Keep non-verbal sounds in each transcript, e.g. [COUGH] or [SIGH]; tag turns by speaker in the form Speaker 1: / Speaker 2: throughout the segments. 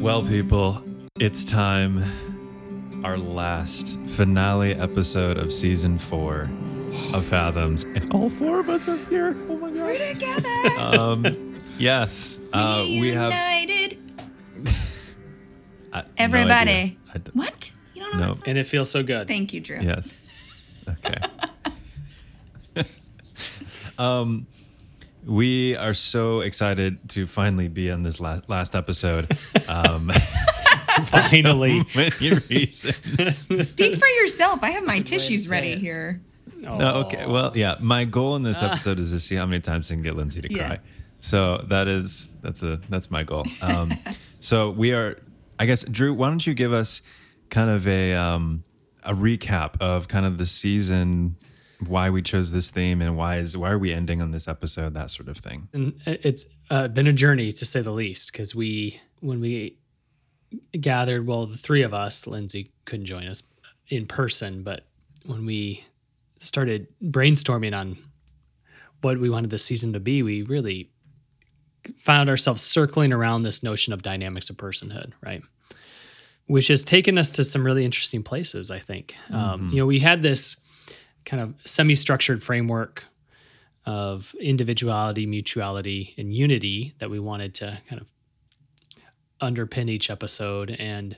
Speaker 1: Well, people, it's time. Our last finale episode of season four of Fathoms. And all four of us are here. Oh my God.
Speaker 2: We're
Speaker 1: God.
Speaker 2: together.
Speaker 1: Um, yes. [LAUGHS] Uh, we have.
Speaker 2: United. [LAUGHS]
Speaker 1: I- no
Speaker 2: Everybody.
Speaker 1: idea. I d-
Speaker 2: What? You don't know
Speaker 1: No.
Speaker 3: and it feels so good.
Speaker 2: Thank you, Drew.
Speaker 1: Yes. Okay. [LAUGHS] um, we are so excited to finally be on this last last episode. Um, [LAUGHS]
Speaker 3: Finally. [LAUGHS]
Speaker 1: many reasons. [LAUGHS]
Speaker 2: Speak for yourself. I have my tissues ready
Speaker 3: it.
Speaker 2: here.
Speaker 1: No, okay. Well, yeah. My goal in this episode is to see how many times I can get Lindsey to
Speaker 2: Yeah.
Speaker 1: cry. So that is that's a that's my goal. Um, so we are. I guess Drew, why don't you give us kind of a um, a recap of kind of the season, why we chose this theme, and why is why are we ending on this episode, that sort of thing.
Speaker 3: and it's uh, been a journey to say the least because we when we gathered well the three of us lindsey couldn't join us in person but when we started brainstorming on what we wanted the season to be we really found ourselves circling around this notion of dynamics of personhood right? Which has taken us to some really interesting places i think. Um, you know we had this kind of semi-structured framework of individuality, mutuality, and unity that we wanted to kind of underpin each episode. And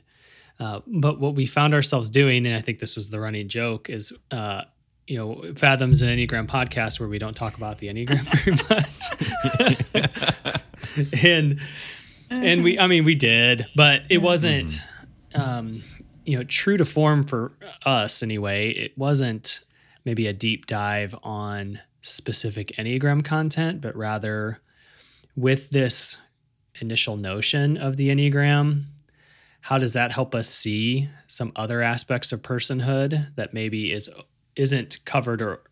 Speaker 3: uh, but what we found ourselves doing, and I think this was the running joke, is uh, you know, Fathoms an Enneagram podcast where we don't talk about the Enneagram very [LAUGHS] much. [LAUGHS] and and we, I mean, we did, but it wasn't, um, you know, true to form for us anyway. It wasn't maybe a deep dive on specific Enneagram content, but rather with this initial notion of the Enneagram, how does that help us see some other aspects of personhood that maybe is isn't covered or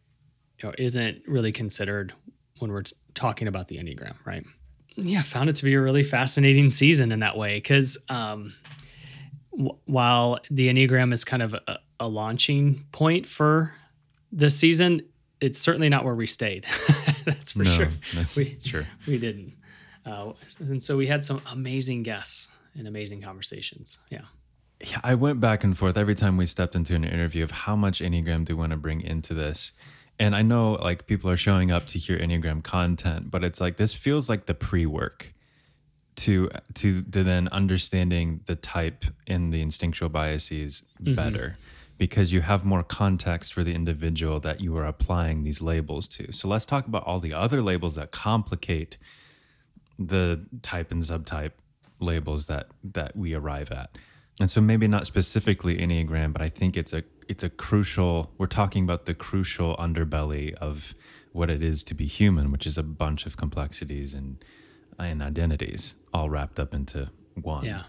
Speaker 3: you know, isn't really considered when we're talking about the Enneagram, right? Yeah, found it to be a really fascinating season in that way because um, w- while the Enneagram is kind of a, a launching point for this season, it's certainly not where we stayed. [LAUGHS] That's for
Speaker 1: no,
Speaker 3: sure.
Speaker 1: that's
Speaker 3: We-
Speaker 1: true.
Speaker 3: We didn't. Uh, and so we had some amazing guests and amazing conversations. Yeah.
Speaker 1: Yeah, I went back and forth every time we stepped into an interview of how much Enneagram do we want to bring into this. And I know like people are showing up to hear Enneagram content, but it's like this feels like the pre-work to to to then understanding the type and the instinctual biases better because you have more context for the individual that you are applying these labels to. So let's talk about all the other labels that complicate the type and subtype labels that that we arrive at. And so maybe not specifically Enneagram, but I think it's a it's a crucial we're talking about the crucial underbelly of what it is to be human, which is a bunch of complexities and and identities all wrapped up into one
Speaker 3: Yeah.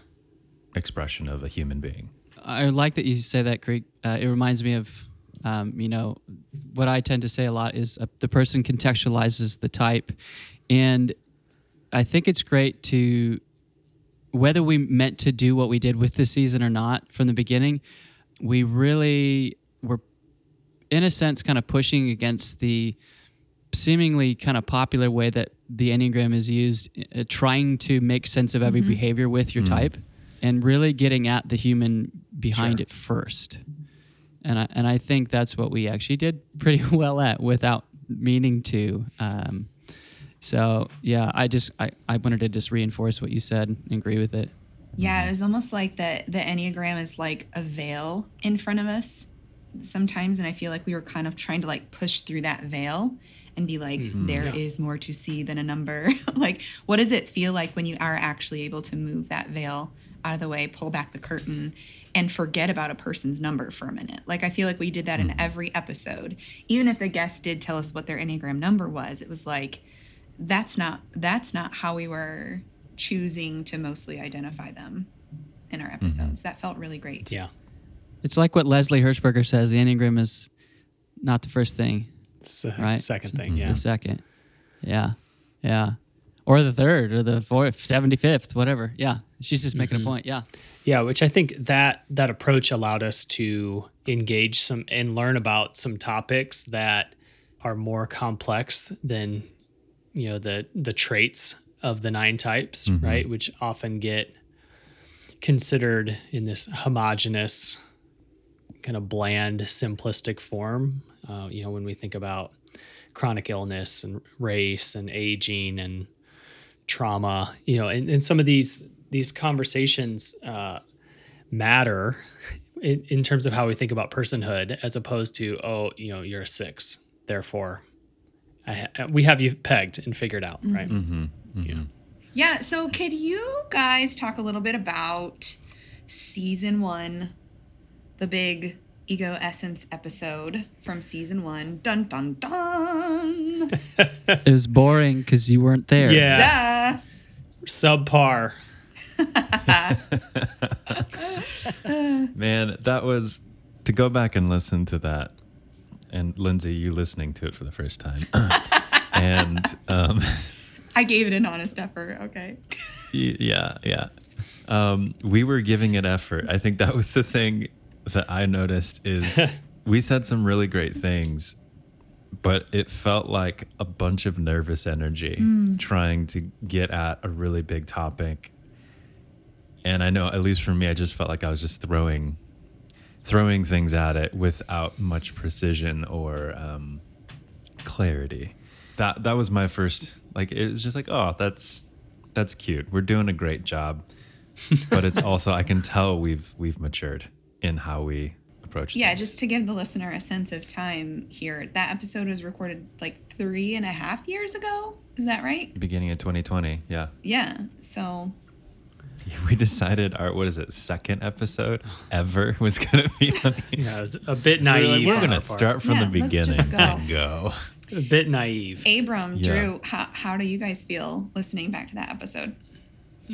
Speaker 1: expression of a human being.
Speaker 4: I like that you say that, Creek. Uh, it reminds me of, um, you know, what I tend to say a lot is uh, the person contextualizes the type, and I think it's great to, whether we meant to do what we did with the season or not from the beginning, we really were, in a sense, kind of pushing against the seemingly kind of popular way that the enneagram is used, uh, trying to make sense of every behavior with your type, and really getting at the human behind
Speaker 3: Sure.
Speaker 4: it first. And I, and I think that's what we actually did pretty [LAUGHS] well at without meaning to. Um, so yeah, I just I, I wanted to just reinforce what you said and agree with it.
Speaker 2: Yeah, it was almost like the the Enneagram is like a veil in front of us sometimes. And I feel like we were kind of trying to like push through that veil and be like, "There is
Speaker 3: Yeah.
Speaker 2: more to see than a number. [LAUGHS] like, what does it feel like when you are actually able to move that veil out of the way, pull back the curtain, and forget about a person's number for a minute? Like, I feel like we did that in hmm. every episode. Even if the guest did tell us what their Enneagram number was, it was like, that's not that's not how we were choosing to mostly identify them in our mm-hmm. episodes. That felt really great.
Speaker 3: Yeah.
Speaker 4: It's like what Leslie Hershberger says: the enneagram is not the first thing,
Speaker 3: It's the
Speaker 4: right?
Speaker 3: second thing.
Speaker 4: It's
Speaker 3: Yeah.
Speaker 4: the second. Yeah, yeah, or the third, or the fourth, seventy fifth, whatever. Yeah, she's just making a point. Yeah.
Speaker 3: Yeah, which I think that that approach allowed us to engage some and learn about some topics that are more complex than you know the the traits of the nine types, right? Which often get considered in this homogenous, kind of bland, simplistic form. Uh, you know, when we think about chronic illness and race and aging and trauma, you know, and, and some of these these conversations uh, matter in, in terms of how we think about personhood, as opposed to oh, you know, you're a six, therefore, I ha- we have you pegged and figured out, right?
Speaker 1: Mm-hmm.
Speaker 3: Yeah.
Speaker 2: Yeah, so could you guys talk a little bit about season one, the big ego essence episode from season one? Dun dun dun.
Speaker 4: It was boring because you weren't there.
Speaker 3: Yeah,
Speaker 2: Duh.
Speaker 3: subpar. [LAUGHS]
Speaker 1: Man, that was to go back and listen to that, and Lindsey, you listening to it for the first time, [LAUGHS] and um,
Speaker 2: I gave it an honest effort. Okay.
Speaker 1: yeah, yeah, um, we were giving it effort. I think that was the thing that I noticed is [LAUGHS] we said some really great things, but it felt like a bunch of nervous energy trying to get at a really big topic. And I know, at least for me, I just felt like I was just throwing, throwing things at it without much precision or um, clarity. That that was my first. Like it was just like, oh, that's that's cute. We're doing a great job, [LAUGHS] but it's also I can tell we've we've matured in how we approach.
Speaker 2: Yeah,
Speaker 1: things.
Speaker 2: just to give the listener a sense of time here, that episode was recorded like three and a half years ago. Is that right?
Speaker 1: beginning of 2020. Yeah,
Speaker 2: Yeah. So [LAUGHS]
Speaker 1: we decided our what is it second episode ever [LAUGHS] was gonna be. On [LAUGHS]
Speaker 3: Yeah, it was a bit
Speaker 1: we were,
Speaker 3: naive.
Speaker 1: we're
Speaker 3: on
Speaker 1: gonna start from
Speaker 2: Yeah,
Speaker 1: the
Speaker 2: let's just
Speaker 1: beginning
Speaker 2: go.
Speaker 1: and go.
Speaker 3: A bit naive.
Speaker 2: Abram,
Speaker 1: Yeah.
Speaker 2: Drew, how, how do you guys feel listening back to that episode?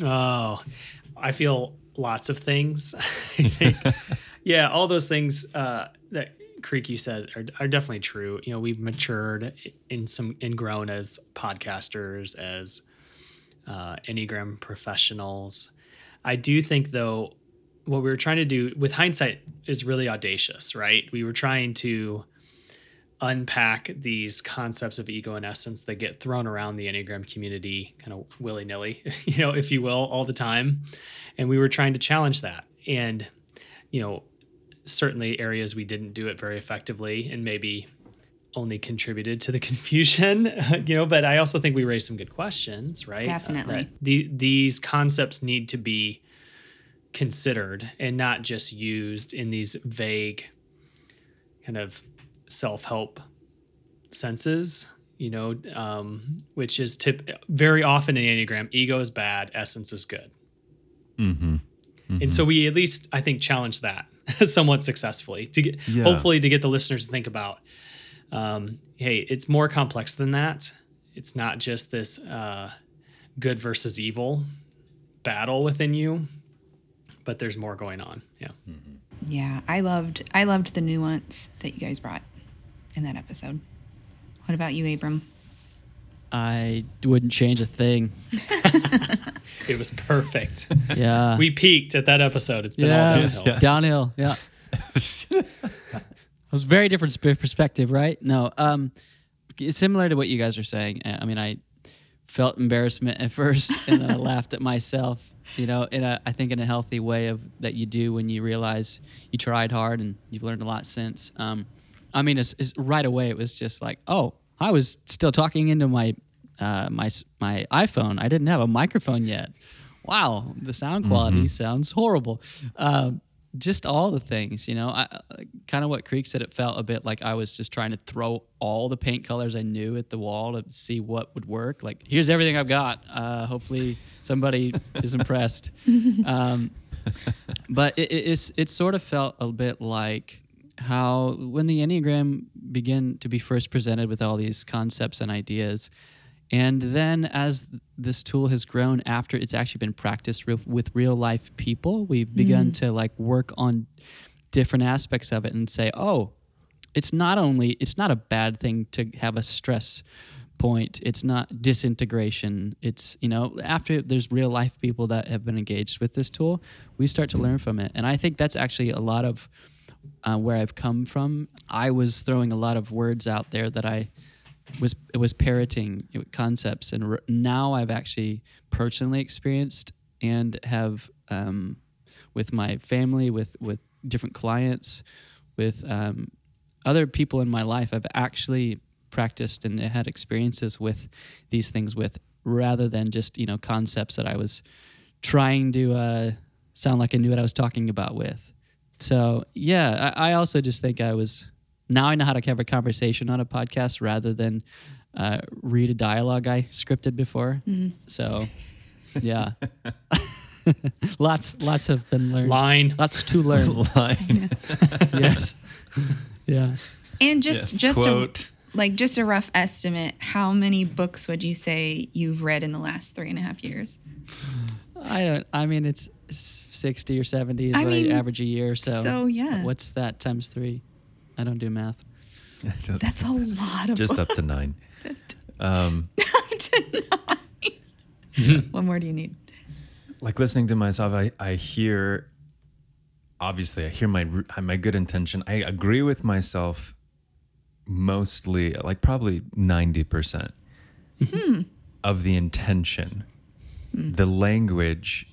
Speaker 3: Oh, I feel lots of things. I think, yeah, all those things uh, that Creek you said are, are definitely true. You know, we've matured in some and grown as podcasters, as uh, Enneagram professionals. I do think though, what we were trying to do with hindsight is really audacious, right? We were trying to unpack these concepts of ego and essence that get thrown around the Enneagram community kind of willy nilly, [LAUGHS] you know, if you will, all the time. And we were trying to challenge that. And, you know, certainly areas we didn't do it very effectively and maybe only contributed to the [LAUGHS] confusion, [LAUGHS] you know, but I also think we raised some good questions, right? Uh,
Speaker 2: Definitely.
Speaker 3: that the, these concepts need to be considered and not just used in these vague kind of self-help senses you know um, which is tip very often in enneagram ego is bad essence is good
Speaker 1: Mm-hmm.
Speaker 3: and so we at least i think challenge that [LAUGHS] somewhat successfully to get
Speaker 1: Yeah.
Speaker 3: hopefully to get the listeners to think about um, hey it's more complex than that it's not just this uh, good versus evil battle within you but there's more going on yeah
Speaker 2: Yeah, I loved I loved the nuance that you guys brought in that episode. What about you, Abram?
Speaker 4: I wouldn't change a thing. [LAUGHS]
Speaker 3: it was perfect [LAUGHS]
Speaker 4: Yeah.
Speaker 3: we peaked at that episode it's been all
Speaker 4: yeah.
Speaker 3: downhill
Speaker 1: Yeah.
Speaker 4: Downhill. Yeah. [LAUGHS] It was very different sp- perspective, right? No, um, similar to what you guys are saying. Uh, I mean, I felt embarrassment at first, and then I [LAUGHS] laughed at myself. You know, in a I think in a healthy way of that you do when you realize you tried hard and you've learned a lot since. Um, I mean, it's, it's right away. It was just like, oh, I was still talking into my uh, my my iPhone. I didn't have a microphone yet. Wow, the sound quality sounds horrible. Um, just all the things, you know. I, kind of what Creek said. It felt a bit like I was just trying to throw all the paint colors I knew at the wall to see what would work. Like, here's everything I've got. Uh, hopefully, somebody [LAUGHS] is impressed. Um, but it, it, it's it sort of felt a bit like how when the enneagram began to be first presented with all these concepts and ideas and then as this tool has grown after it's actually been practiced re- with real life people we've begun to like work on different aspects of it and say oh it's not only it's not a bad thing to have a stress point. It's not disintegration. It's you know after there's real life people that have been engaged with this tool we start to learn from it. And i think that's actually a lot of uh, where i've come from. I was throwing a lot of words out there that i was it was parroting concepts and r- now i've actually personally experienced and have um, with my family, with with different clients, with um, other people in my life. I've actually practiced and had experiences with these things with, rather than just you know concepts that I was trying to uh, sound like I knew what I was talking about with. So yeah, I, I also just think I was now I know how to have a conversation on a podcast rather than uh, read a dialogue I scripted before. So yeah, [LAUGHS] lots lots have been learned.
Speaker 3: Line.
Speaker 4: Lots to learn. [LAUGHS]
Speaker 1: Line. [LAUGHS]
Speaker 4: yes. Yeah.
Speaker 2: And just
Speaker 1: Yes,
Speaker 2: just a, like just a rough estimate, how many books would you say you've read in the last three and a half years?
Speaker 4: I don't. I mean, it's sixty or seventy is
Speaker 2: I
Speaker 4: what
Speaker 2: mean,
Speaker 4: I average a year. So,
Speaker 2: so, yeah.
Speaker 4: What's that times three? I don't do math. [LAUGHS]
Speaker 2: That's a [LAUGHS] lot of
Speaker 1: Just
Speaker 2: books.
Speaker 1: up to nine. [LAUGHS]
Speaker 2: That's
Speaker 1: Um,
Speaker 2: up to nine. what more do you need?
Speaker 1: like listening to myself, I, I hear, obviously, I hear my my good intention. I agree with myself mostly, like probably 90% of the intention. The language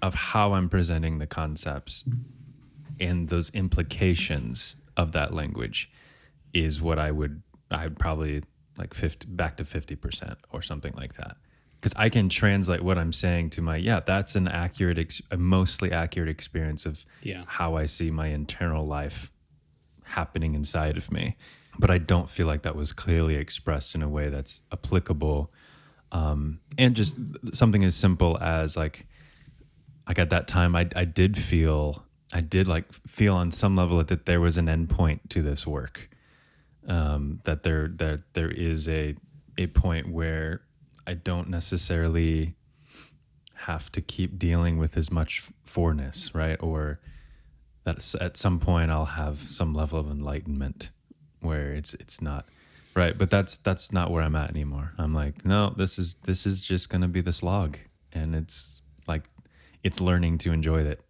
Speaker 1: of how I'm presenting the concepts and those implications of that language is what I would, I'd probably like 50, back to 50% or something like that. Because I can translate what I'm saying to my, yeah, that's an accurate, ex- a mostly accurate experience of
Speaker 3: Yeah.
Speaker 1: how I see my internal life happening inside of me. But I don't feel like that was clearly expressed in a way that's applicable. Um, and just something as simple as like, like at that time, I, I did feel, I did like feel on some level that there was an end point to this work. Um, that there, that there is a, a point where I don't necessarily have to keep dealing with as much forness, right? Or that at some point I'll have some level of enlightenment where it's it's not right. But that's that's not where I'm at anymore. I'm like, no, this is this is just gonna be the slog, and it's like it's learning to enjoy it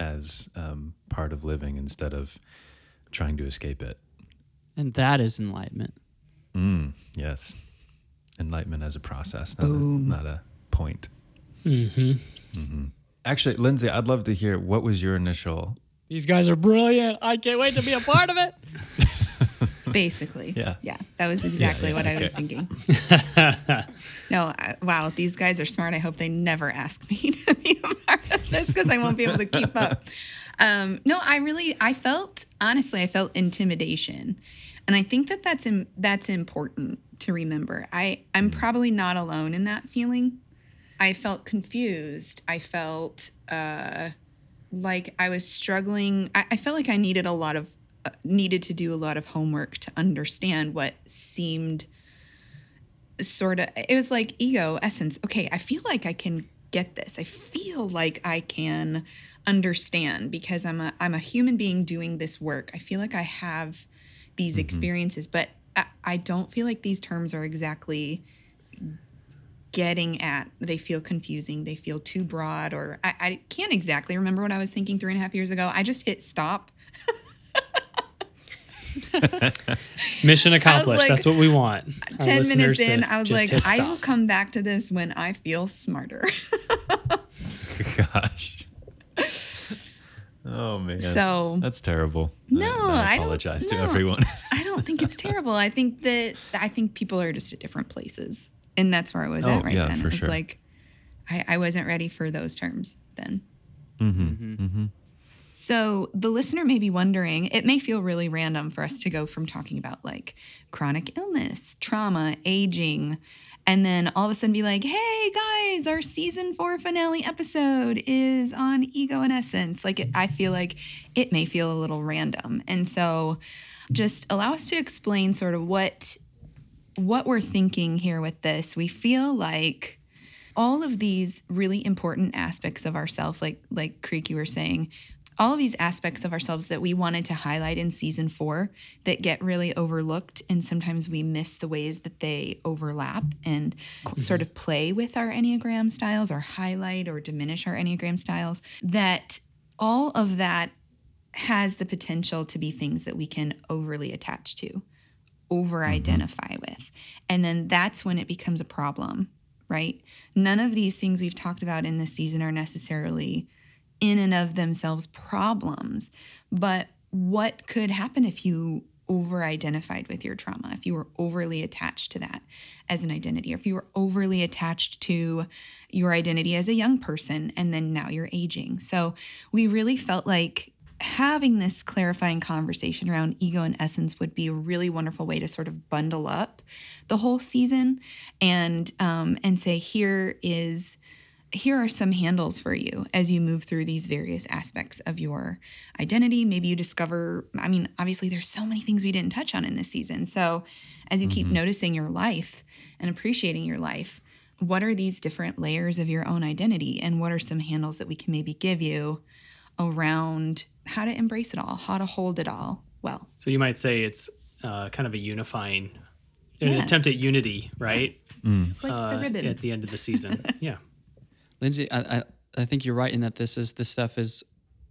Speaker 1: as um, part of living instead of trying to escape it.
Speaker 4: And that is enlightenment.
Speaker 1: Mm, yes, enlightenment as a process, not a, not a point.
Speaker 3: Mm-hmm.
Speaker 1: Actually, Lindsey, I'd love to hear what was your initial.
Speaker 4: These guys are brilliant. I can't wait to be a part of it. [LAUGHS]
Speaker 2: Basically.
Speaker 1: Yeah.
Speaker 2: Yeah. That was exactly
Speaker 1: yeah,
Speaker 2: what I was thinking. [LAUGHS] No, I, wow, these guys are smart. I hope they never ask me [LAUGHS] to be a part of this because I won't be able to keep up. Um, no, I really, I felt honestly, I felt intimidation, and I think that that's im- that's important to remember. I I'm probably not alone in that feeling. I felt confused. I felt uh, like I was struggling. I, I felt like I needed a lot of needed to do a lot of homework to understand what seemed sort of it was like ego essence. Okay i feel like i can get this. I feel like i can understand because i'm a i'm a human being doing this work. I feel like i have these mm-hmm. experiences but I, I don't feel like these terms are exactly getting at. They feel confusing. They feel too broad or I, I can't exactly remember what i was thinking three and a half years ago. I just hit stop [LAUGHS] [LAUGHS]
Speaker 3: Mission accomplished.
Speaker 2: like,
Speaker 3: That's what we want. Our
Speaker 2: 10 minutes in i was like i will come back to this when i feel smarter [LAUGHS]
Speaker 1: Gosh. Oh man.
Speaker 2: So-
Speaker 1: that's terrible.
Speaker 2: No,
Speaker 1: I,
Speaker 2: I don't-
Speaker 1: apologize to
Speaker 2: no.
Speaker 1: everyone. [LAUGHS]
Speaker 2: I don't think it's terrible. I think that I think people are just at different places, and that's where I was
Speaker 1: Oh,
Speaker 2: at right
Speaker 1: yeah,
Speaker 2: then.
Speaker 1: for
Speaker 2: it was
Speaker 1: sure.
Speaker 2: like I, I wasn't ready for those terms then.
Speaker 1: Mm-hmm.
Speaker 2: So the listener may be wondering, it may feel really random for us to go from talking about like chronic illness, trauma, aging, and then all of a sudden be like, hey guys, our season four finale episode is on ego and essence. Like, it, I feel like it may feel a little random. And so just allow us to explain sort of what what we're thinking here with this. We feel like all of these really important aspects of ourself, like like Creek, you were saying, all of these aspects of ourselves that we wanted to highlight in season four that get really overlooked, and sometimes we miss the ways that they overlap and co- sort of play with our Enneagram styles or highlight or diminish our Enneagram styles. That all of that has the potential to be things that we can overly attach to, over mm-hmm. identify with. And then that's when it becomes a problem, right? None of these things we've talked about in this season are necessarily in and of themselves problems, but what could happen if you over identified with your trauma, if you were overly attached to that as an identity, or if you were overly attached to your identity as a young person and then now you're aging. So we really felt like having this clarifying conversation around ego and essence would be a really wonderful way to sort of bundle up the whole season and um, and say here is here are some handles for you as you move through these various aspects of your identity. Maybe you discover, I mean, obviously, there's so many things we didn't touch on in this season. So, as you mm-hmm. keep noticing your life and appreciating your life, what are these different layers of your own identity? And what are some handles that we can maybe give you around how to embrace it all, how to hold it all well?
Speaker 3: So, you might say it's uh, kind of a unifying, an yeah. attempt at unity, right?
Speaker 2: Mm. It's like uh, the ribbon.
Speaker 3: At the end of the season. [LAUGHS] yeah.
Speaker 4: Lindsey, I, I, I think you're right in that this is this stuff is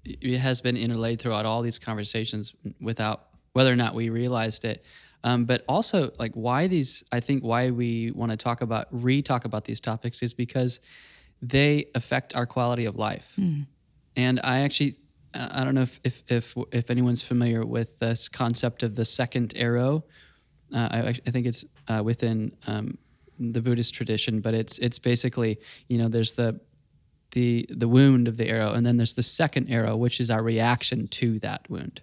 Speaker 4: it has been interlaid throughout all these conversations without whether or not we realized it. Um, but also like why these I think why we want to talk about re-talk about these topics is because they affect our quality of life. Mm. And I actually I don't know if, if if if anyone's familiar with this concept of the second arrow. Uh, I, I, think it's uh, within um, the Buddhist tradition, but it's it's basically you know there's the the the wound of the arrow, and then there's the second arrow, which is our reaction to that wound.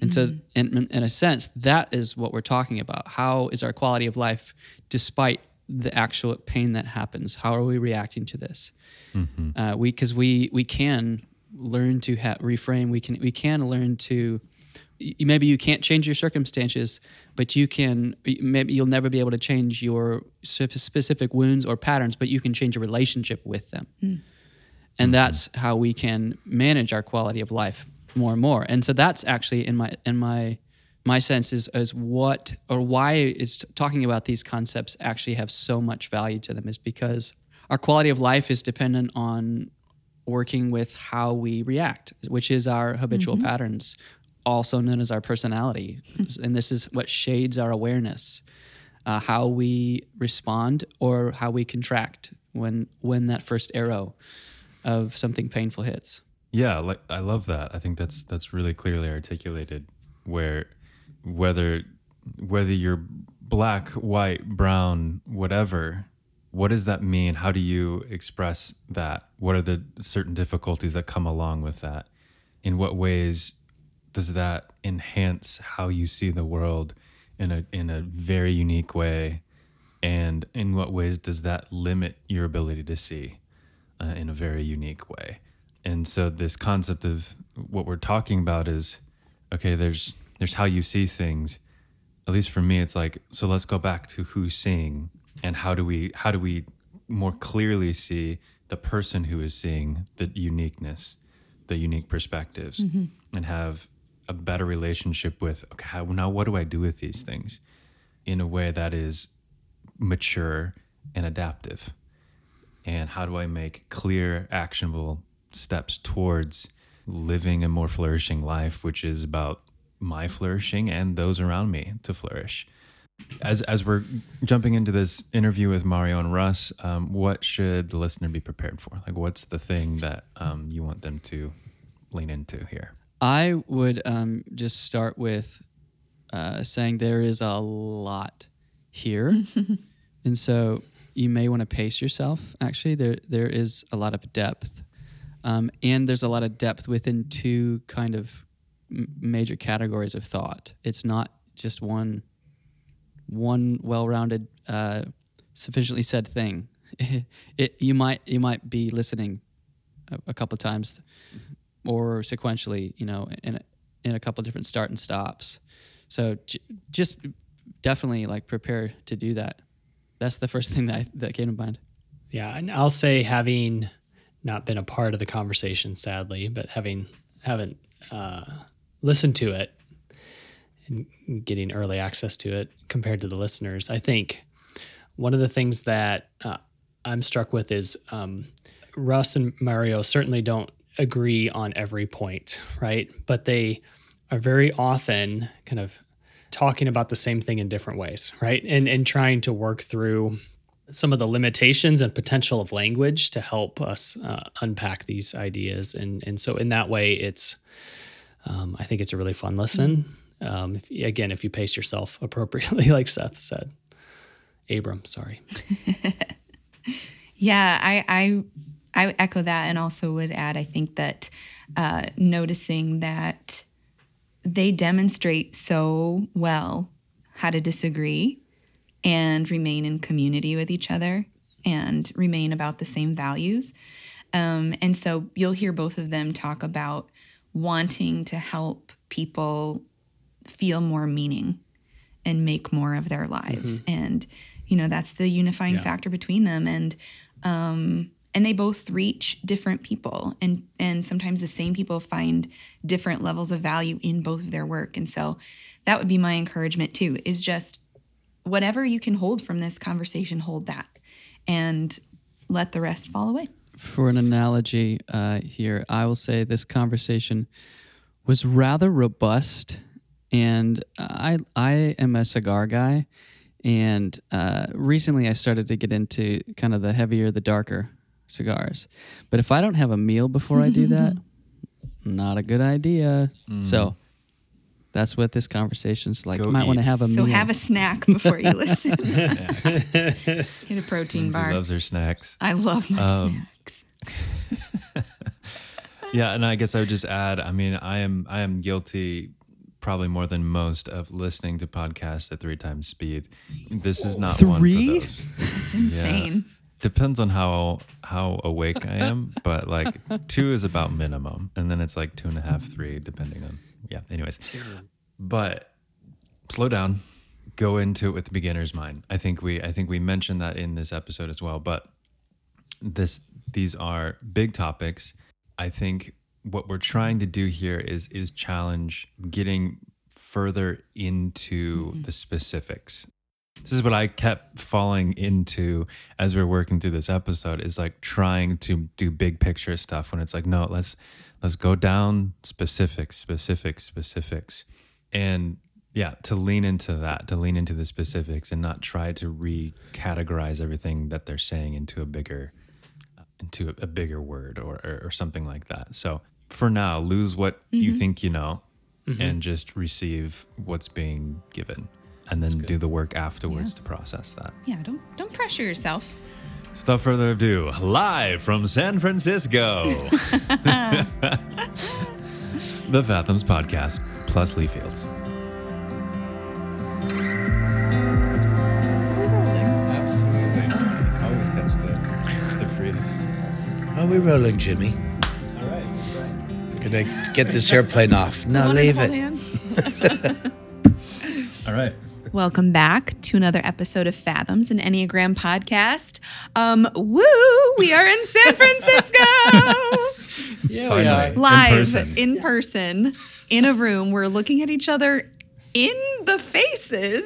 Speaker 4: And mm-hmm. so, in, in a sense, that is what we're talking about. How is our quality of life despite the actual pain that happens? How are we reacting to this? Mm-hmm. Uh, we because we we can learn to ha- reframe. We can we can learn to maybe you can't change your circumstances, but you can maybe you'll never be able to change your specific wounds or patterns, but you can change your relationship with them. Mm. And that's how we can manage our quality of life more and more. And so that's actually in my in my my sense is is what or why is talking about these concepts actually have so much value to them is because our quality of life is dependent on working with how we react, which is our habitual mm-hmm. patterns, also known as our personality. [LAUGHS] and this is what shades our awareness, uh, how we respond or how we contract when when that first arrow of something painful hits.
Speaker 1: Yeah, like I love that. I think that's that's really clearly articulated where whether whether you're black, white, brown, whatever, what does that mean? How do you express that? What are the certain difficulties that come along with that? In what ways does that enhance how you see the world in a in a very unique way? And in what ways does that limit your ability to see uh, in a very unique way? And so this concept of what we're talking about is okay there's there's how you see things. At least for me it's like so let's go back to who's seeing and how do we how do we more clearly see the person who is seeing the uniqueness the unique perspectives mm-hmm. and have a better relationship with okay now what do i do with these things in a way that is mature and adaptive and how do i make clear actionable steps towards living a more flourishing life which is about my flourishing and those around me to flourish as as we're jumping into this interview with Mario and Russ, um, what should the listener be prepared for? Like, what's the thing that um, you want them to lean into here?
Speaker 4: I would um, just start with uh, saying there is a lot here, [LAUGHS] and so you may want to pace yourself. Actually, there there is a lot of depth, um, and there's a lot of depth within two kind of m- major categories of thought. It's not just one one well-rounded, uh, sufficiently said thing. [LAUGHS] it you might you might be listening a, a couple times or sequentially, you know, in in a couple different start and stops. So j- just definitely like prepare to do that. That's the first thing that I, that came to mind.
Speaker 3: Yeah, and I'll say having not been a part of the conversation, sadly, but having haven't uh, listened to it and getting early access to it compared to the listeners, I think one of the things that uh, I'm struck with is um, Russ and Mario certainly don't agree on every point, right? But they are very often kind of talking about the same thing in different ways, right? And and trying to work through some of the limitations and potential of language to help us uh, unpack these ideas. And and so in that way, it's um, I think it's a really fun lesson. Um, if, again, if you pace yourself [LAUGHS] appropriately, like Seth said. Abram, sorry. [LAUGHS]
Speaker 2: Yeah, I, I I echo that, and also would add, I think that uh, noticing that they demonstrate so well how to disagree and remain in community with each other and remain about the same values. Um, and so you'll hear both of them talk about wanting to help people feel more meaning and make more of their lives. And, you know, that's the unifying
Speaker 3: Yeah.
Speaker 2: factor between them. And, um, and they both reach different people. And and sometimes the same people find different levels of value in both of their work. And so that would be my encouragement too is just whatever you can hold from this conversation hold that. And let the rest fall away.
Speaker 4: For an analogy uh, here, I will say this conversation was rather robust, and I I am a cigar guy, and uh, recently I started to get into kind of the heavier, the darker cigars. But if I don't have a meal before I do [LAUGHS] that, not a good idea. So that's what this conversation's like.
Speaker 1: Go
Speaker 4: Might want to
Speaker 1: eat.
Speaker 4: have a
Speaker 2: so
Speaker 4: meal.
Speaker 2: have a snack before you listen [LAUGHS] hit a protein
Speaker 1: Lindsey
Speaker 2: bar
Speaker 1: loves her snacks.
Speaker 2: i love my
Speaker 1: Um,
Speaker 2: snacks [LAUGHS]
Speaker 1: Yeah, and I guess I would just add. I mean, I am I am guilty, probably more than most, of listening to podcasts at three times speed. This is not one
Speaker 4: Three?
Speaker 1: for those.
Speaker 2: insane
Speaker 1: Depends on how how awake I am, but like two is about minimum, and then it's like two and a half, three, depending on yeah. Anyways, but slow down, go into it with the beginner's mind. I think we I think we mentioned that in this episode as well, but this these are big topics. I think what we're trying to do here is is challenge getting further into mm-hmm. the specifics. This is what I kept falling into as we are working through this episode is like trying to do big picture stuff when it's like no, let's let's go down specifics, specifics, specifics. And yeah, to lean into that, to lean into the specifics and not try to recategorize everything that they're saying into a bigger into a, bigger word or, or or something like that. So for now, lose what you mm-hmm. think you know mm-hmm. and just receive what's being given and then do the work afterwards to process that.
Speaker 2: yeah don't don't pressure yourself
Speaker 1: So without further ado, live from San Francisco, [LAUGHS] the Fathoms Podcast plus Lee Fields. Absolutely. Always catch the, the freedom.
Speaker 5: Are we rolling, Jimmy?
Speaker 1: All right.
Speaker 5: Can I get this airplane off? No, leave it. [LAUGHS]
Speaker 1: All right.
Speaker 2: Welcome back to another episode of Fathoms, an Enneagram podcast. Um, woo! We are in San [LAUGHS] Francisco,
Speaker 3: Yeah,
Speaker 1: Finally.
Speaker 2: live
Speaker 1: person.
Speaker 2: in person, in a room. We're looking at each other in the faces,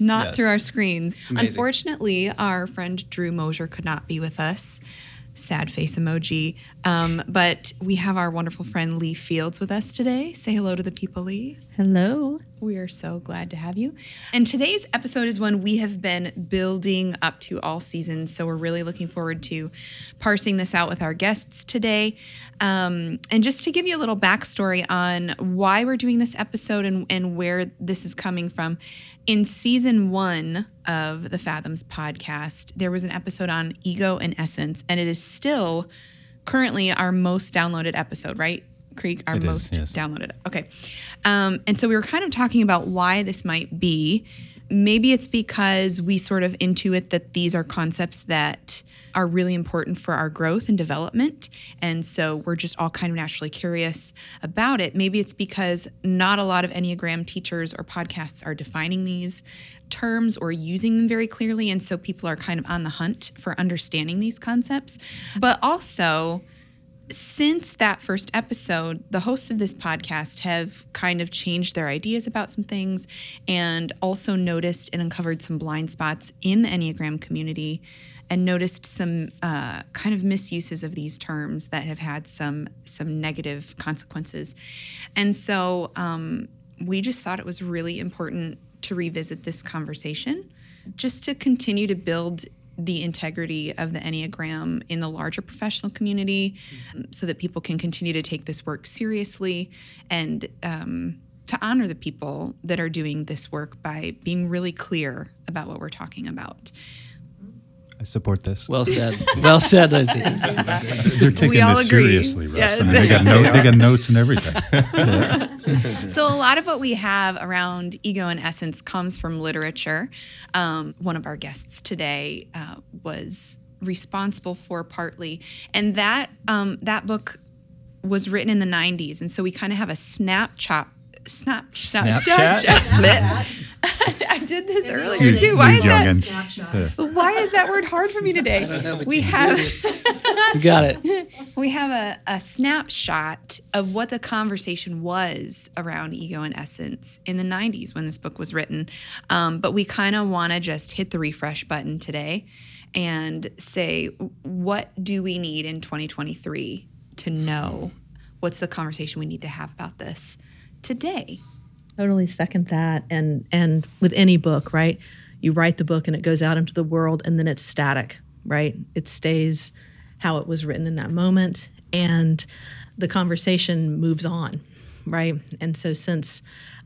Speaker 2: not
Speaker 1: Yes.
Speaker 2: through our screens. Unfortunately, our friend Drew Moser could not be with us. Sad face emoji. Um, but we have our wonderful friend Lee Fields with us today. Say hello to the people, Lee.
Speaker 6: Hello.
Speaker 2: We are so glad to have you. And today's episode is one we have been building up to all season. So we're really looking forward to parsing this out with our guests today. Um, and just to give you a little backstory on why we're doing this episode and, and where this is coming from. In season one of the Fathoms podcast, there was an episode on ego and essence, and it is still currently our most downloaded episode, right? Creek, our
Speaker 1: It is,
Speaker 2: most
Speaker 1: yes.
Speaker 2: downloaded. Okay. Um, and so we were kind of talking about why this might be. Maybe it's because we sort of intuit that these are concepts that are really important for our growth and development. And so we're just all kind of naturally curious about it. Maybe it's because not a lot of Enneagram teachers or podcasts are defining these terms or using them very clearly. And so people are kind of on the hunt for understanding these concepts. But also, since that first episode, the hosts of this podcast have kind of changed their ideas about some things and also noticed and uncovered some blind spots in the Enneagram community and noticed some uh, kind of misuses of these terms that have had some some negative consequences. And so um, we just thought it was really important to revisit this conversation just to continue to build the integrity of the Enneagram in the larger professional community um, so that people can continue to take this work seriously and um, to honor the people that are doing this work by being really clear about what we're talking about.
Speaker 1: I support this.
Speaker 4: Well said. well said, Lindsey. [LAUGHS]
Speaker 6: They're taking
Speaker 2: We all
Speaker 6: this
Speaker 2: agree.
Speaker 6: seriously, Russ.
Speaker 2: Yes.
Speaker 6: I mean, they got note, they got notes and everything. [LAUGHS]
Speaker 2: So a lot of what we have around ego and essence comes from literature. Um, one of our guests today uh, was responsible for partly, and that um, that book was written in the '90s, and so we kind of have a snapshot. Snapshot.
Speaker 1: Snapchat? [LAUGHS]
Speaker 2: I did this earlier
Speaker 6: You-
Speaker 2: too. Why
Speaker 6: you
Speaker 2: is that?
Speaker 6: youngins. Yeah. [LAUGHS]
Speaker 2: Why is that word hard for me today? we have [LAUGHS]
Speaker 4: You got it.
Speaker 2: we have a, a snapshot of what the conversation was around ego and essence in the 90s when this book was written. Um, but we kind of want to just hit the refresh button today and say, what do we need in 2023 to know? What's the conversation we need to have about this today?
Speaker 7: totally second that and and with any book right? You write the book and it goes out into the world and then it's static right? It stays how it was written in that moment and the conversation moves on right? And so since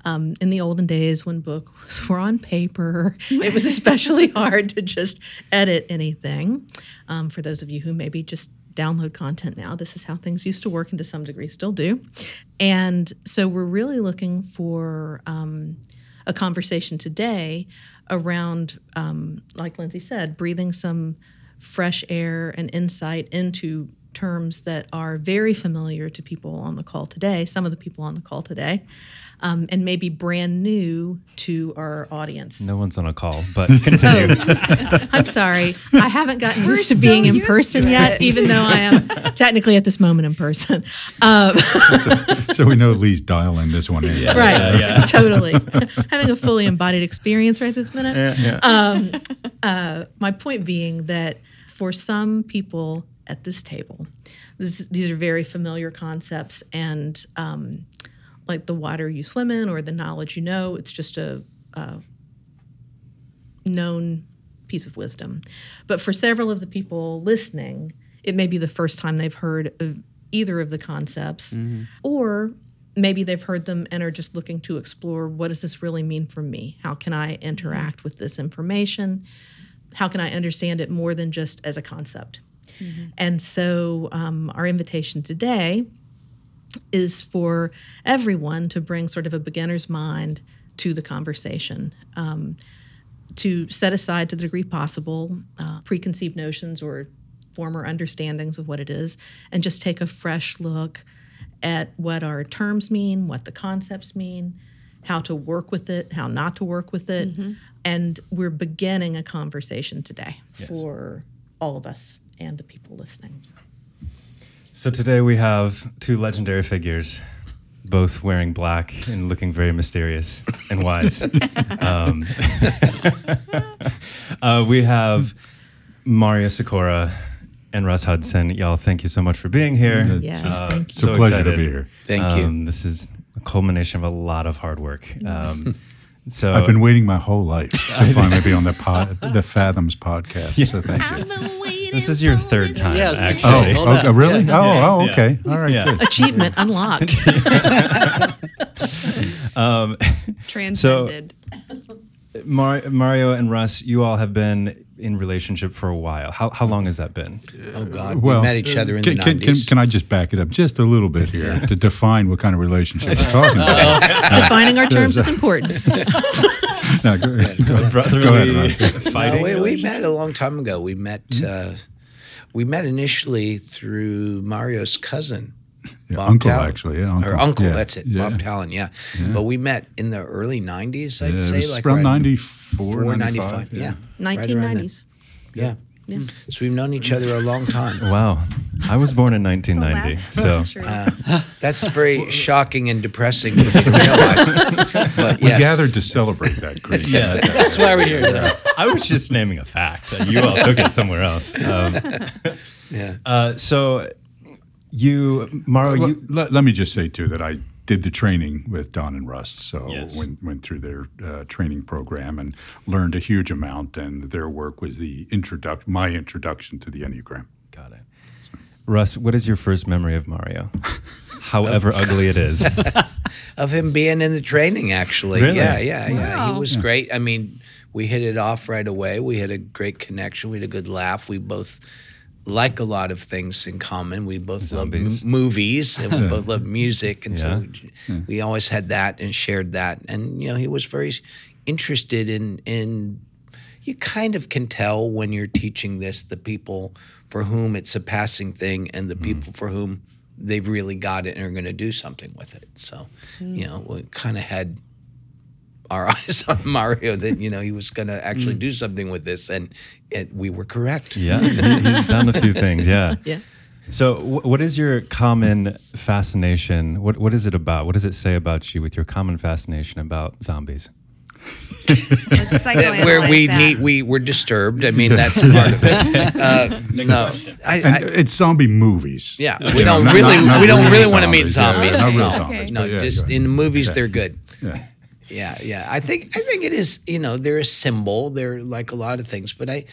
Speaker 7: um, in the olden days when books were on paper it was [LAUGHS] especially hard to just edit anything. Um, for those of you who maybe just download content now. This is how things used to work and to some degree still do. And so we're really looking for um, a conversation today around, um, like Lindsey said, breathing some fresh air and insight into terms that are very familiar to people on the call today, some of the people on the call today, um, and maybe brand new to our audience.
Speaker 1: No one's on a call, but [LAUGHS] continue. [LAUGHS]
Speaker 7: I'm sorry. I haven't gotten
Speaker 2: We're
Speaker 7: used to
Speaker 2: so
Speaker 7: being in person yet, even though I am technically at this moment in person. Um, [LAUGHS]
Speaker 6: So we know Lee's dialing this one in.
Speaker 7: right. Yeah, totally. Having a fully embodied experience right this minute. Um, uh, my point being that for some people at this table, this, these are very familiar concepts, and um, like the water you swim in or the knowledge you know, it's just a, a known piece of wisdom. But for several of the people listening, it may be the first time they've heard of either of the concepts, or maybe they've heard them and are just looking to explore what does this really mean for me? How can I interact with this information? How can I understand it more than just as a concept? And so, um, our invitation today is for everyone to bring sort of a beginner's mind to the conversation, um, to set aside to the degree possible uh, preconceived notions or former understandings of what it is, and just take a fresh look at what our terms mean, what the concepts mean, how to work with it, how not to work with it. And we're beginning a conversation today for all of us and the people listening.
Speaker 1: So today we have two legendary figures, both wearing black and looking very mysterious and wise. [LAUGHS] um, [LAUGHS] uh, we have Mario Sikora and Russ Hudson. Y'all, thank you so much for being here.
Speaker 7: Yes,
Speaker 1: Uh,
Speaker 7: thank
Speaker 6: It's a pleasure to be here.
Speaker 5: Thank you.
Speaker 1: Um, This is a culmination of a lot of hard work. [LAUGHS] Um, so
Speaker 6: I've been waiting my whole life to finally be on the pod, the Fathoms podcast. So thank you.
Speaker 1: This is your third time,
Speaker 4: Yeah, I
Speaker 6: Oh, okay, really?
Speaker 4: Yeah.
Speaker 6: Oh, oh,
Speaker 1: Yeah.
Speaker 6: okay. All right.
Speaker 1: Yeah.
Speaker 6: Good.
Speaker 7: Achievement unlocked. [LAUGHS]
Speaker 1: Um, [LAUGHS]
Speaker 2: Transcended.
Speaker 1: Mar- Mario and Russ, you all have been in relationship for a while. How, how long has that been?
Speaker 5: Oh God,
Speaker 6: Well,
Speaker 5: we met each other in
Speaker 6: can,
Speaker 5: the
Speaker 6: can, can,
Speaker 5: nineties.
Speaker 6: can I just back it up just a little bit here to define what kind of relationship we're [LAUGHS] talking about?
Speaker 7: Defining our terms is important.
Speaker 6: No, go, [LAUGHS] go, go
Speaker 1: Brotherly
Speaker 6: ahead, Russ. [LAUGHS]
Speaker 1: fighting.
Speaker 5: we, we met a long time ago. We met. Uh, we met initially through Mario's cousin.
Speaker 6: Yeah,
Speaker 5: Bob
Speaker 6: uncle,
Speaker 5: Tallon.
Speaker 6: actually. Yeah,
Speaker 5: Or
Speaker 6: uncle.
Speaker 5: uncle,
Speaker 6: Yeah,
Speaker 5: that's it.
Speaker 6: yeah.
Speaker 5: Bob Tallon, yeah. But we met in the early 90s, I'd
Speaker 6: Yeah, it
Speaker 5: say.
Speaker 6: was
Speaker 5: like
Speaker 6: around
Speaker 5: right-
Speaker 6: 94,
Speaker 5: 4,
Speaker 6: 95.
Speaker 5: 95, yeah.
Speaker 6: yeah.
Speaker 5: Right around then.
Speaker 7: 1990s.
Speaker 5: Yeah. So we've known each other a long time. [LAUGHS]
Speaker 1: Wow. I was born in 1990. So.
Speaker 5: Uh, that's very shocking and depressing for me to [LAUGHS] realize. But
Speaker 6: We
Speaker 5: yes.
Speaker 6: gathered to celebrate that, [LAUGHS] Creed.
Speaker 1: yeah,
Speaker 4: That's why we're here today.
Speaker 1: I was just naming a fact. Uh, You all took it somewhere else. Um,
Speaker 5: Yeah.
Speaker 1: uh, so you, Mario,
Speaker 6: Well,
Speaker 1: you,
Speaker 6: let, let me just say too that I did the training with Don and Russ, so
Speaker 1: Yes.
Speaker 6: went went through their uh, training program and learned a huge amount. And their work was the introduction, my introduction to the Enneagram.
Speaker 1: Got it. Russ, what is your first memory of Mario? [LAUGHS] However ugly it is. [LAUGHS]
Speaker 5: of him being in the training actually
Speaker 1: Really?
Speaker 5: yeah yeah yeah he was great i mean we hit it off right away we had a great connection we had a good laugh we both like a lot of things in common. We both love m- movies and we both love [LAUGHS] music and so
Speaker 1: Yeah.
Speaker 5: we always had that and shared that. And you know he was very interested in in you kind of can tell when you're teaching this the people for whom it's a passing thing and the mm-hmm. people for whom they've really got it and are going to do something with it. So, you mm. know, we kind of had our [LAUGHS] eyes on Mario that you know he was going to actually do something with this, and it, we were correct.
Speaker 1: Yeah, he's done a few things. Yeah. [LAUGHS]
Speaker 7: Yeah.
Speaker 1: So, wh- what is your common fascination? What What is it about? What does it say about you with your common fascination about zombies?
Speaker 2: Let's [LAUGHS]
Speaker 5: That- where we
Speaker 2: psychoanalyze that.
Speaker 5: need we were disturbed. I mean, that's part of it. Uh, no, I,
Speaker 6: And
Speaker 5: I,
Speaker 6: it's zombie movies.
Speaker 5: yeah, we don't really
Speaker 6: not- not
Speaker 5: we don't
Speaker 6: real
Speaker 5: really want to meet
Speaker 6: zombies.
Speaker 5: zombies.
Speaker 6: Yeah, not real
Speaker 5: no,
Speaker 6: zombies.
Speaker 5: no,
Speaker 6: yeah,
Speaker 5: just in the movies they're good.
Speaker 6: Yeah.
Speaker 5: Yeah, yeah. I think I think it is. You know, they're a symbol. They're like a lot of things, but I.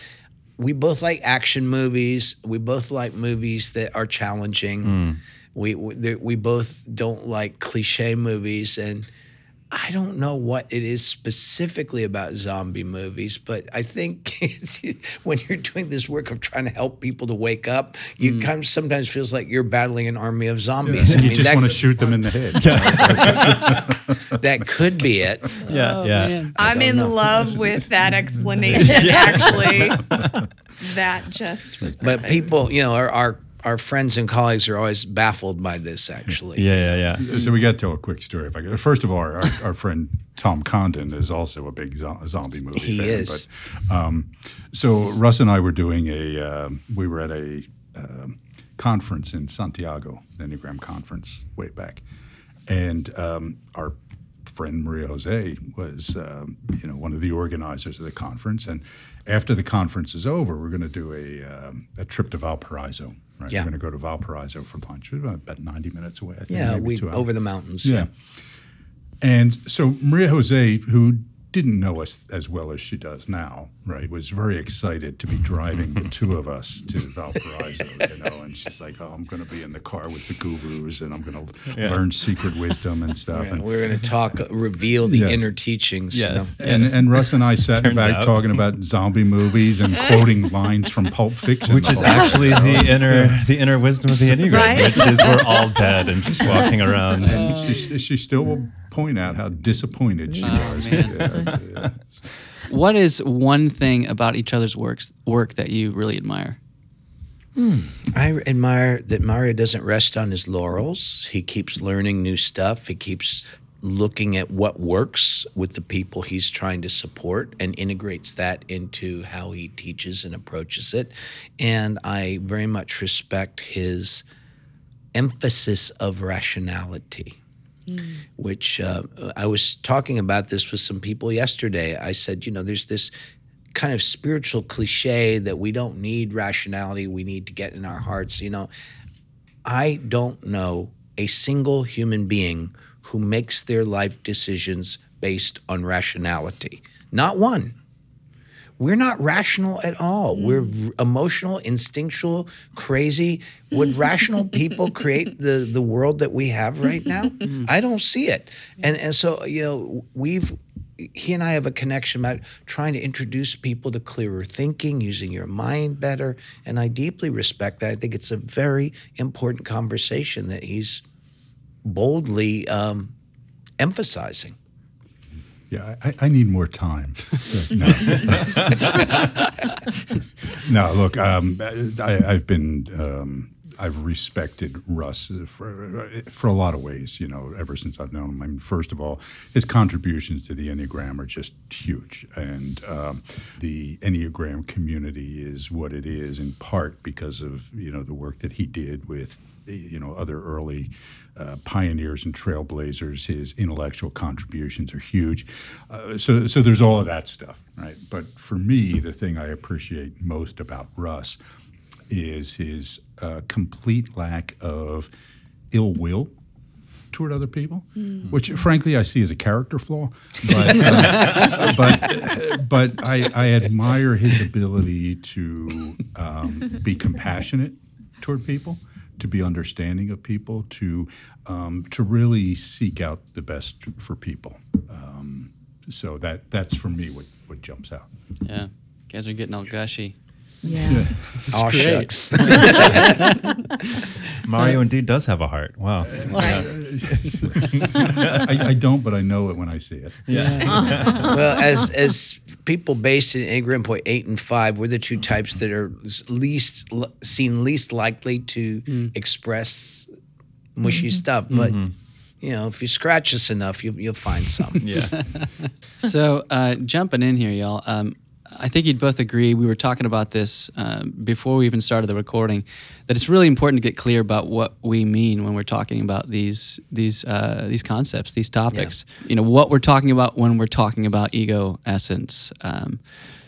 Speaker 5: We both like action movies. We both like movies that are challenging. Hmm. We we, we both don't like cliche movies, and I don't know what it is specifically about zombie movies, but I think [LAUGHS] it's, when you're doing this work of trying to help people to wake up, you mm. kind of sometimes feels like you're battling an army of zombies. I
Speaker 6: you
Speaker 5: mean,
Speaker 6: just
Speaker 5: that,
Speaker 6: want to shoot them in the head. [LAUGHS]
Speaker 5: that could be it. [LAUGHS]
Speaker 1: Yeah, oh, yeah.
Speaker 2: I'm in love with that explanation. Actually, that just was.
Speaker 5: But people, you know, are, our our friends and colleagues are always baffled by this. Actually,
Speaker 1: Yeah, yeah, yeah.
Speaker 6: So we got to tell a quick story. If I could. First of all, our, our friend Tom Condon is also a big zo- zombie movie
Speaker 5: He
Speaker 6: fan.
Speaker 5: is.
Speaker 6: But, um, so Russ and I were doing a. um we were at a um conference in Santiago, the Enneagram conference, way back, and um, our friend Maria Jose was, um, you know, one of the organizers of the conference. And after the conference is over, we're going to do a um, a trip to Valparaiso. Right,
Speaker 5: Yeah.
Speaker 6: we're going to go to Valparaiso for lunch. It's uh, about ninety minutes away. I think.
Speaker 5: yeah, we
Speaker 6: two hours.
Speaker 5: over the mountains.
Speaker 6: Yeah. And so Maria Jose, who didn't know us as well as she does now, right, was very excited to be driving the two of us to Valparaiso, you know, and she's like, "Oh, I'm going to be in the car with the gurus, and I'm going to learn secret wisdom and [LAUGHS] stuff."
Speaker 5: Yeah,
Speaker 6: And,
Speaker 5: we're going to talk, uh, reveal the
Speaker 6: Yes.
Speaker 5: inner teachings. you
Speaker 1: Yes.
Speaker 5: know.
Speaker 6: and, and Russ and I sat in back
Speaker 1: out.
Speaker 6: talking about zombie movies and [LAUGHS] quoting lines from Pulp Fiction,
Speaker 1: Which is actually
Speaker 6: time.
Speaker 1: the inner the inner wisdom of the [LAUGHS] enneagram,
Speaker 7: Right.
Speaker 1: which is we're all dead and just walking around.
Speaker 6: And she, she still will point out how disappointed she
Speaker 4: Oh,
Speaker 6: was.
Speaker 4: What is one thing about each other's works work that you really admire? Hmm.
Speaker 5: I admire that Mario doesn't rest on his laurels. He keeps learning new stuff. He keeps looking at what works with the people he's trying to support and integrates that into how he teaches and approaches it. And I very much respect his emphasis of rationality. Which uh, I was talking about this with some people yesterday. I said, you know, there's this kind of spiritual cliche that we don't need rationality, we need to get in our hearts. You know, I don't know a single human being who makes their life decisions based on rationality. Not one. We're not rational at all. We're emotional, instinctual, crazy. Would [LAUGHS] rational people create the the world that we have right now? [LAUGHS] I don't see it. And and so you know we've he and I have a connection about trying to introduce people to clearer thinking, using your mind better, and I deeply respect that. I think it's a very important conversation that he's boldly um, emphasizing.
Speaker 6: Yeah, I, I need more time. no. [LAUGHS] no, look, um, I, I've been, um, I've respected Russ for, for a lot of ways, you know, ever since I've known him. I mean, first of all, his contributions to the Enneagram are just huge. And um, the Enneagram community is what it is in part because of, you know, the work that he did with, you know, other early uh, pioneers and trailblazers. His intellectual contributions are huge. Uh, so, so there's all of that stuff, right? But for me, the thing I appreciate most about Russ is his uh, complete lack of ill will toward other people, which frankly I see as a character flaw. But uh, [LAUGHS] but, but I, I admire his ability to um, be compassionate toward people, to be understanding of people, to um, to really seek out the best for people. Um, so that that's for me what what jumps out.
Speaker 4: Yeah. Guys are getting all gushy.
Speaker 7: Yeah.
Speaker 5: Aw,
Speaker 4: great.
Speaker 5: shucks. [LAUGHS]
Speaker 1: Mario indeed does have a heart. Wow. [LAUGHS]
Speaker 6: I, I don't, but I know it when I see it. Yeah. [LAUGHS]
Speaker 5: Well, as as people based in Enneagram point eight and five, we're the two types that are least l- seen least likely to express mushy stuff. But you know, if you scratch us enough, you'll you'll find some. [LAUGHS]
Speaker 1: Yeah. [LAUGHS]
Speaker 4: so uh, jumping in here, y'all. Um, I think you'd both agree. We were talking about this um, before we even started the recording. That it's really important to get clear about what we mean when we're talking about these these uh, these concepts, these topics. You know what we're talking about when we're talking about ego essence. Um,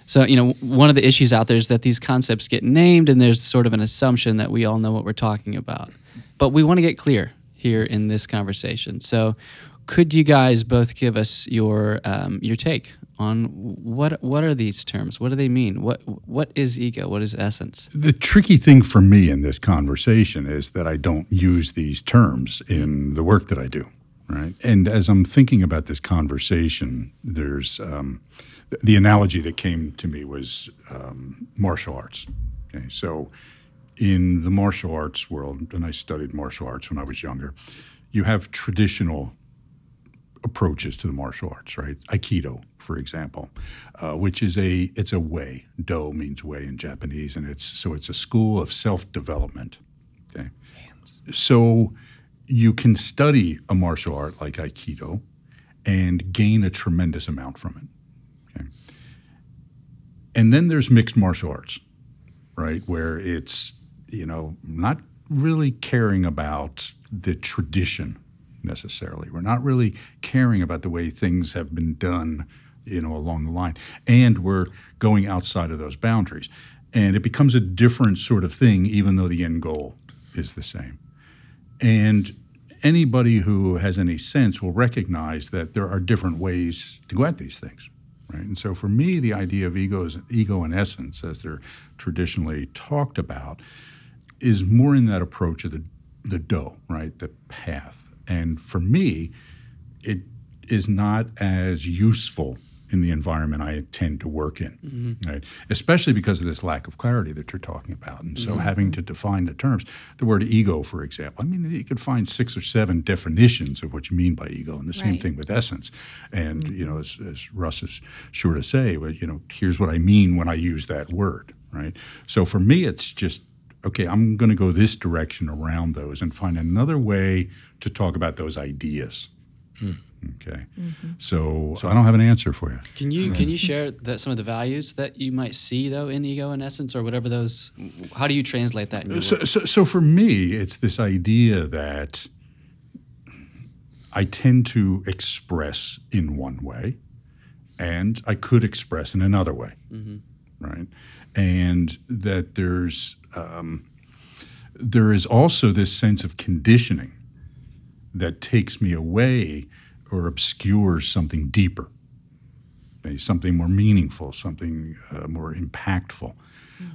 Speaker 4: so you know one of the issues out there is that these concepts get named, and there's sort of an assumption that we all know what we're talking about. But we want to get clear here in this conversation. So, could you guys both give us your um, your take on what what are these terms? What do they mean? What what is ego? What is essence?
Speaker 6: The tricky thing for me in this conversation is that I don't use these terms in the work that I do, right? And as I'm thinking about this conversation, there's um, the analogy that came to me was um, martial arts. Okay, so in the martial arts world, and I studied martial arts when I was younger, you have traditional approaches to the martial arts, right? Aikido, for example, uh, which is a it's a way. Do means way in Japanese, and it's so it's a school of self development. Okay, so you can study a martial art like Aikido and gain a tremendous amount from it. Okay, and then there's mixed martial arts, right, where it's you know not really caring about the tradition necessarily. We're not really caring about the way things have been done, you know, along the line, and we're going outside of those boundaries, and it becomes a different sort of thing, even though the end goal is the same. And anybody who has any sense will recognize that there are different ways to go at these things. Right? And so for me, the idea of ego, is, ego in essence, as they're traditionally talked about, is more in that approach of the, the Do, right? The path. And for me, it is not as useful in the environment I tend to work in, mm-hmm. right? Especially because of this lack of clarity that you're talking about. And so mm-hmm. having to define the terms, the word ego, for example, I mean, you could find six or seven definitions of what you mean by ego, and the same
Speaker 2: Right.
Speaker 6: thing with essence. And, mm-hmm. you know, as, as Russ is sure to say, well, you know, here's what I mean when I use that word, right? So for me, it's just, okay, I'm going to go this direction around those and find another way to talk about those ideas. Hmm. Okay. So, so I don't have an answer for you.
Speaker 4: Can you can you share that some of the values that you might see though in ego in essence or whatever those? How do you translate that in your
Speaker 6: So, so, so for me, it's this idea that I tend to express in one way, and I could express in another way, mm-hmm. right? And that there's um, there is also this sense of conditioning that takes me away or obscures something deeper, okay, something more meaningful, something uh, more impactful.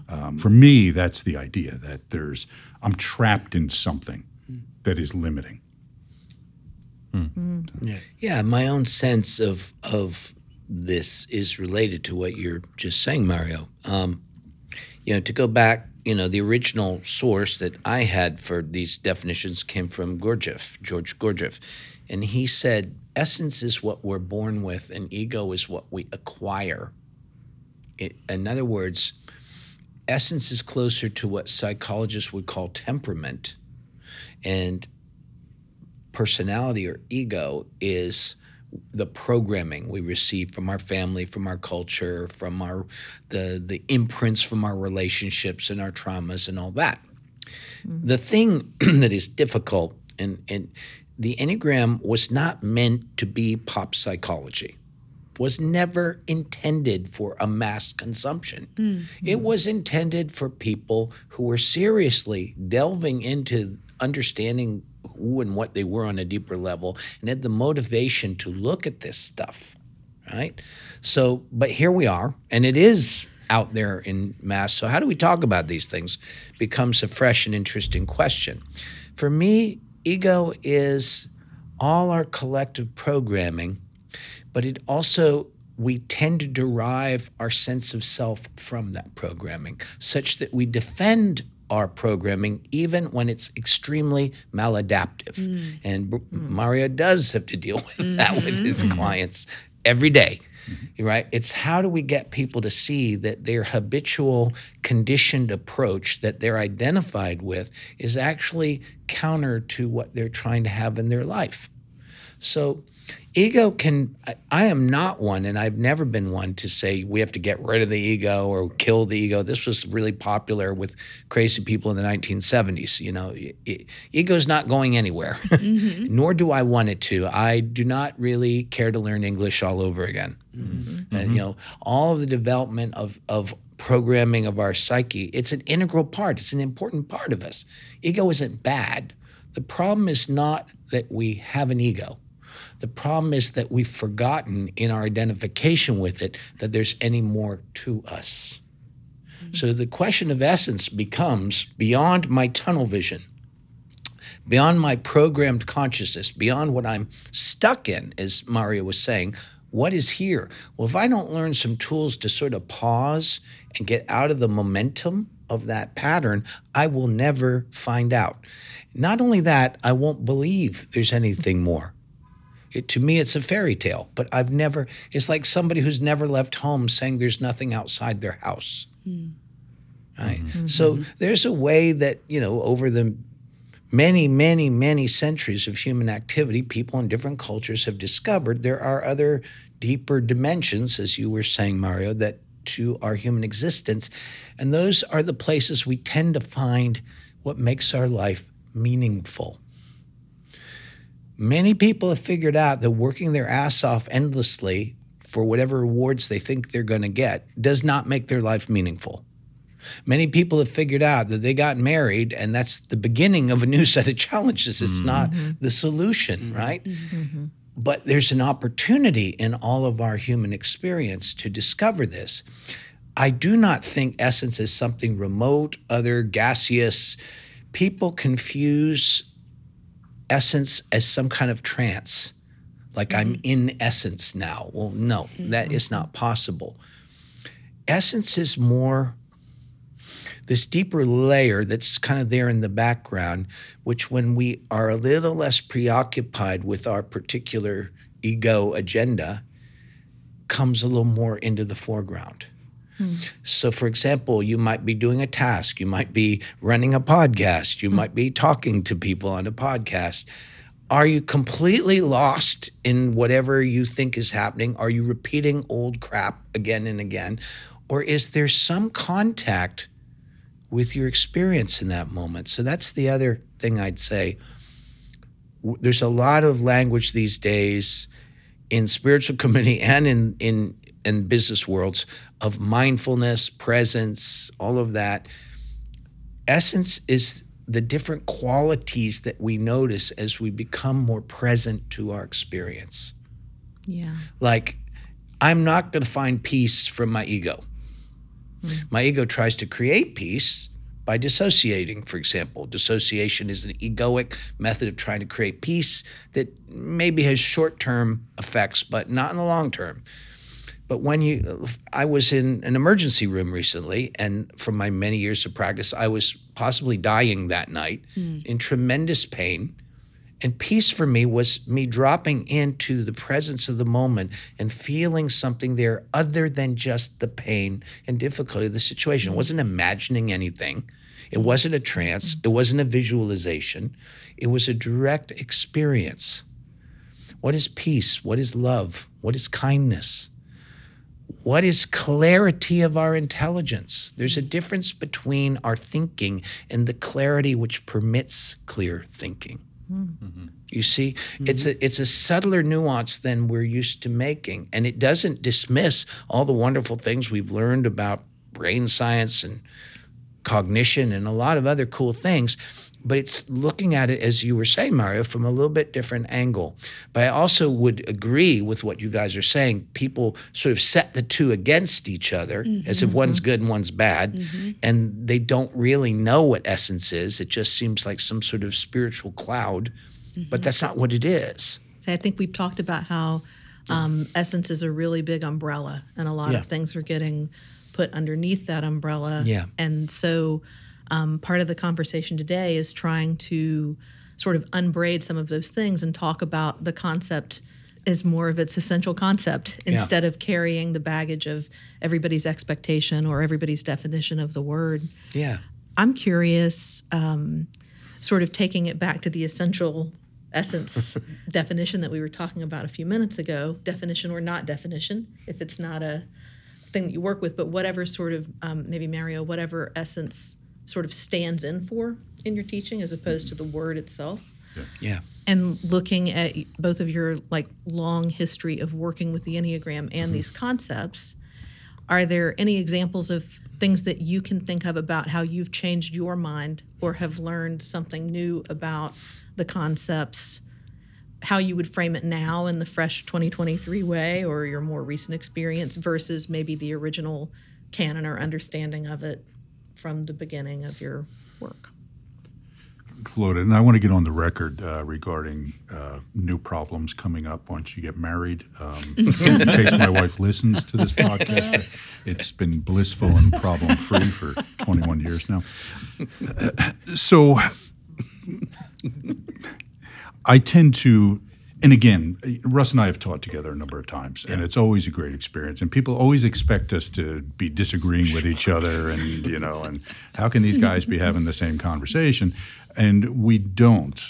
Speaker 6: Um, for me, that's the idea that there's I'm trapped in something that is limiting.
Speaker 5: Yeah, my own sense of of this is related to what you're just saying, Mario. Um, you know, to go back, you know, the original source that I had for these definitions came from Gurdjieff, George Gurdjieff, and he said, "Essence is what we're born with, and ego is what we acquire." It, in other words, essence is closer to what psychologists would call temperament, and personality or ego is the programming we receive from our family, from our culture, from our the the imprints from our relationships and our traumas and all that. Mm-hmm. The thing [CLEARS THROAT] that is difficult and and the Enneagram was not meant to be pop psychology. Was never intended for a mass consumption. Mm-hmm. It was intended for people who were seriously delving into understanding who and what they were on a deeper level and had the motivation to look at this stuff, right? So, but here we are, and it is out there in mass. So, how do we talk about these things? Becomes a fresh and interesting question. For me, ego is all our collective programming, but it also we tend to derive our sense of self from that programming, such that we defend our programming even when it's extremely maladaptive. Mm. And B- mm. Mario does have to deal with mm-hmm. that with his mm-hmm. clients every day. Mm-hmm. Right? It's how do we get people to see that their habitual conditioned approach that they're identified with is actually counter to what they're trying to have in their life. So, ego can, I, am not one, and I've never been one to say we have to get rid of the ego or kill the ego. This was really popular with crazy people in the 1970s. You know, e- e- ego's not going anywhere, [LAUGHS] mm-hmm. nor do I want it to. I do not really care to learn English all over again. Mm-hmm. And, you know, all of the development of, of programming of our psyche, it's an integral part, it's an important part of us. Ego isn't bad. The problem is not that we have an ego. The problem is that we've forgotten in our identification with it that there's any more to us. So the question of essence becomes beyond my tunnel vision, beyond my programmed consciousness, beyond what I'm stuck in, as Mario was saying. What is here? Well, if I don't learn some tools to sort of pause and get out of the momentum of that pattern, I will never find out. Not only that, I won't believe there's anything more. It, to me, it's a fairy tale, but I've never, it's like somebody who's never left home saying there's nothing outside their house. Hmm. Right. Mm-hmm. So mm-hmm. there's a way that, you know, over the many, many, many centuries of human activity, people in different cultures have discovered there are other deeper dimensions, as you were saying, Mario, that to our human existence. And those are the places we tend to find what makes our life meaningful. Many people have figured out that working their ass off endlessly for whatever rewards they think they're going to get does not make their life meaningful. Many people have figured out that they got married and that's the beginning of a new [LAUGHS] set of challenges. It's not mm-hmm. the solution, mm-hmm. right? Mm-hmm. But there's an opportunity in all of our human experience to discover this. I do not think essence is something remote, other, gaseous. People confuse essence as some kind of trance, like I'm mm-hmm. in essence now. Well, no, mm-hmm. that is not possible. Essence is more this deeper layer that's kind of there in the background, which when we are a little less preoccupied with our particular ego agenda, comes a little more into the foreground. So, for example, you might be doing a task, you might be running a podcast, you hmm. might be talking to people on a podcast. Are you completely lost in whatever you think is happening? Are you repeating old crap again and again? Or is there some contact with your experience in that moment? So, that's the other thing I'd say. There's a lot of language these days in spiritual [LAUGHS] community and in in in business worlds of mindfulness, presence, all of that. Essence is the different qualities that we notice as we become more present to our experience.
Speaker 7: Yeah.
Speaker 5: Like, I'm not going to find peace from my ego. Hmm. My ego tries to create peace by dissociating, for example. Dissociation is an egoic method of trying to create peace that maybe has short term effects, but not in the long term. But when you, I was in an emergency room recently, and from my many years of practice, I was possibly dying that night mm. in tremendous pain. And peace for me was me dropping into the presence of the moment and feeling something there other than just the pain and difficulty of the situation. It mm. wasn't imagining anything. It mm. wasn't a trance. It wasn't a visualization. It was a direct experience. What is peace? What is love? What is kindness? What is clarity of our intelligence? There's a difference between our thinking and the clarity which permits clear thinking. Mm-hmm. You see, it's a it's a subtler nuance than we're used to making, and it doesn't dismiss all the wonderful things we've learned about brain science and cognition and a lot of other cool things. But it's looking at it as you were saying, Mario, from a little bit different angle. But I also would agree with what you guys are saying. People sort of set the two against each other mm-hmm. as if one's mm-hmm. good and one's bad, mm-hmm. and they don't really know what essence is. It just seems like some sort of spiritual cloud, but that's not what it is.
Speaker 7: So I think we've talked about how um, essence is a really big umbrella, and a lot
Speaker 5: Yeah.
Speaker 7: of things are getting put underneath that umbrella.
Speaker 5: Yeah.
Speaker 7: And so um, part of the conversation today is trying to sort of unbraid some of those things and talk about the concept as more of its essential concept instead of carrying the baggage of everybody's expectation or everybody's definition of the word.
Speaker 5: Yeah.
Speaker 7: I'm curious, um, sort of taking it back to the essential essence [LAUGHS] definition that we were talking about a few minutes ago definition or not definition, if it's not a thing that you work with, but whatever sort of, um, maybe Mario, whatever essence sort of stands in for in your teaching as opposed to the word itself.
Speaker 5: Yeah.
Speaker 7: And looking at both of your like long history of working with the Enneagram and mm-hmm. these concepts, are there any examples of things that you can think of about how you've changed your mind or have learned something new about the concepts, how you would frame it now in the fresh 2023 way or your more recent experience versus maybe the original canon or understanding of it from the beginning of your work?
Speaker 6: Floated, and I want to get on the record uh, regarding uh, new problems coming up once you get married. Um, in case my wife listens to this podcast, it's been blissful and problem free for 21 years now. So I tend to, and again, Russ and I have taught together a number of times, and it's always a great experience. And people always expect us to be disagreeing with each other, and you know, and [LAUGHS] how can these guys be having the same conversation? And we don't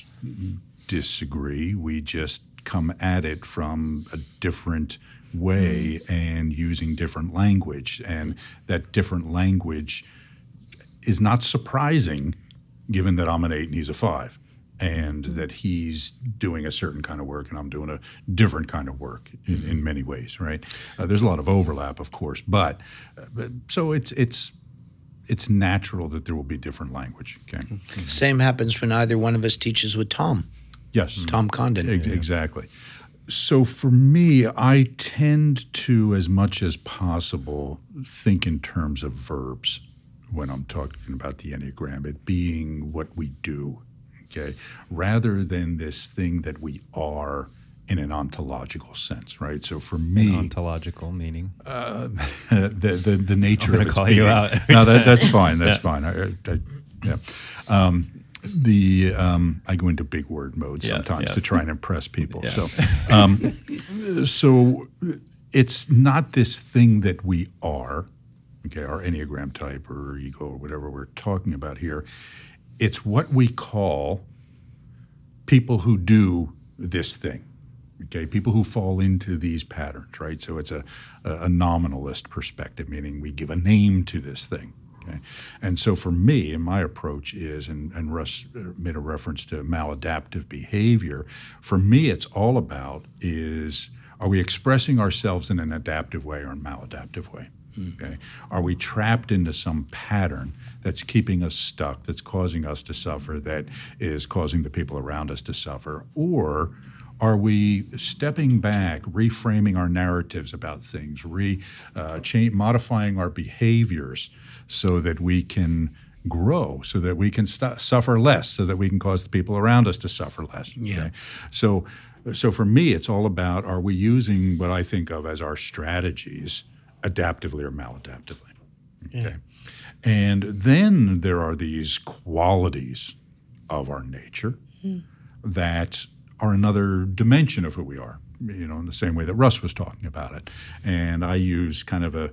Speaker 6: disagree. We just come at it from a different way mm-hmm. and using different language, and that different language is not surprising given that I'm an eight and he's a five, and that he's doing a certain kind of work and I'm doing a different kind of work in, in many ways, right? Uh, there's a lot of overlap, of course, but, uh, but so it's it's it's natural that there will be different language. Okay.
Speaker 5: Same happens when either one of us teaches with Tom,
Speaker 6: Yes.
Speaker 5: Tom Condon.
Speaker 6: Ex- Exactly. So for me, I tend to, as much as possible, think in terms of verbs when I'm talking about the Enneagram, it being what we do, okay, rather than this thing that we are in an ontological sense, right? So for me,
Speaker 1: Ontological meaning. [LAUGHS]
Speaker 6: the, the the nature
Speaker 1: gonna
Speaker 6: of its
Speaker 1: call you out
Speaker 6: No, that, that's fine. [LAUGHS] That's fine. I, I, yeah. Um, the um, I go into big word mode
Speaker 1: Yeah,
Speaker 6: sometimes
Speaker 1: yeah.
Speaker 6: to try and impress people. So, [LAUGHS] um, so it's not this thing that we are, okay, our enneagram type or ego or whatever we're talking about here. It's what we call people who do this thing. Okay, people who fall into these patterns, right? So it's a, a, nominalist perspective, meaning we give a name to this thing. Okay, and so for me, and my approach is, and, and Russ uh, made a reference to maladaptive behavior. For me, it's all about is are we expressing ourselves in an adaptive way or a maladaptive way? Okay, are we trapped into some pattern that's keeping us stuck, that's causing us to suffer, that is causing the people around us to suffer, or are we stepping back, reframing our narratives about things, re, uh, cha- modifying our behaviors so that we can grow, so that we can stu- suffer less, so that we can cause the people around us to suffer less? Yeah. So, so for me, it's all about are we using what I think of as our strategies adaptively or maladaptively? Okay. And then there are these qualities of our nature that are another dimension of who we are, you know, in the same way that Russ was talking about it. And I use kind of a,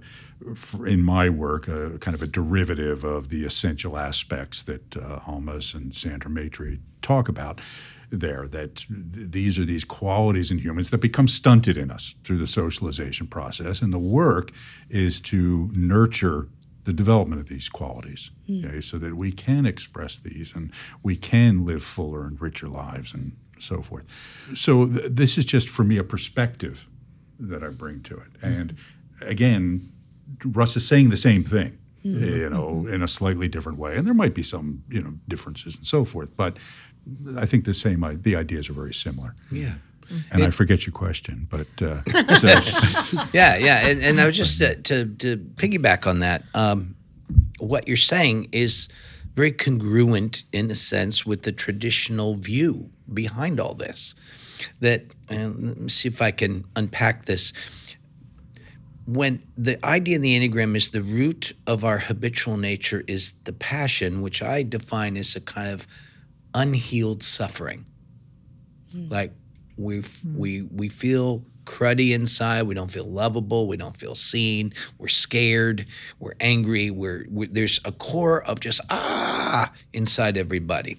Speaker 6: in my work, a kind of a derivative of the essential aspects that uh, Almaas and Sandra Maitri talk about there, that th- these are these qualities in humans that become stunted in us through the socialization process. And the work is to nurture the development of these qualities, hmm. okay, so that we can express these and we can live fuller and richer lives and so forth. So th- this is just for me a perspective that I bring to it. Mm-hmm. And again, Russ is saying the same thing. Mm-hmm. you know, mm-hmm. in a slightly different way. And there might be some, you know, differences and so forth. But I think the same, i- the ideas are very similar.
Speaker 5: Yeah.
Speaker 6: And I forget your question, but uh, [LAUGHS] so, [LAUGHS]
Speaker 5: Yeah, yeah, and, and I was just uh, to to piggyback on that. Um, what you're saying is very congruent in a sense with the traditional view behind all this. That and let me see if I can unpack this. When the idea in the Enneagram is the root of our habitual nature is the passion, which I define as a kind of unhealed suffering. Hmm. Like we hmm. we we feel cruddy inside. We don't feel lovable. We don't feel seen. We're scared. We're angry. We're, we there's a core of just ah inside everybody.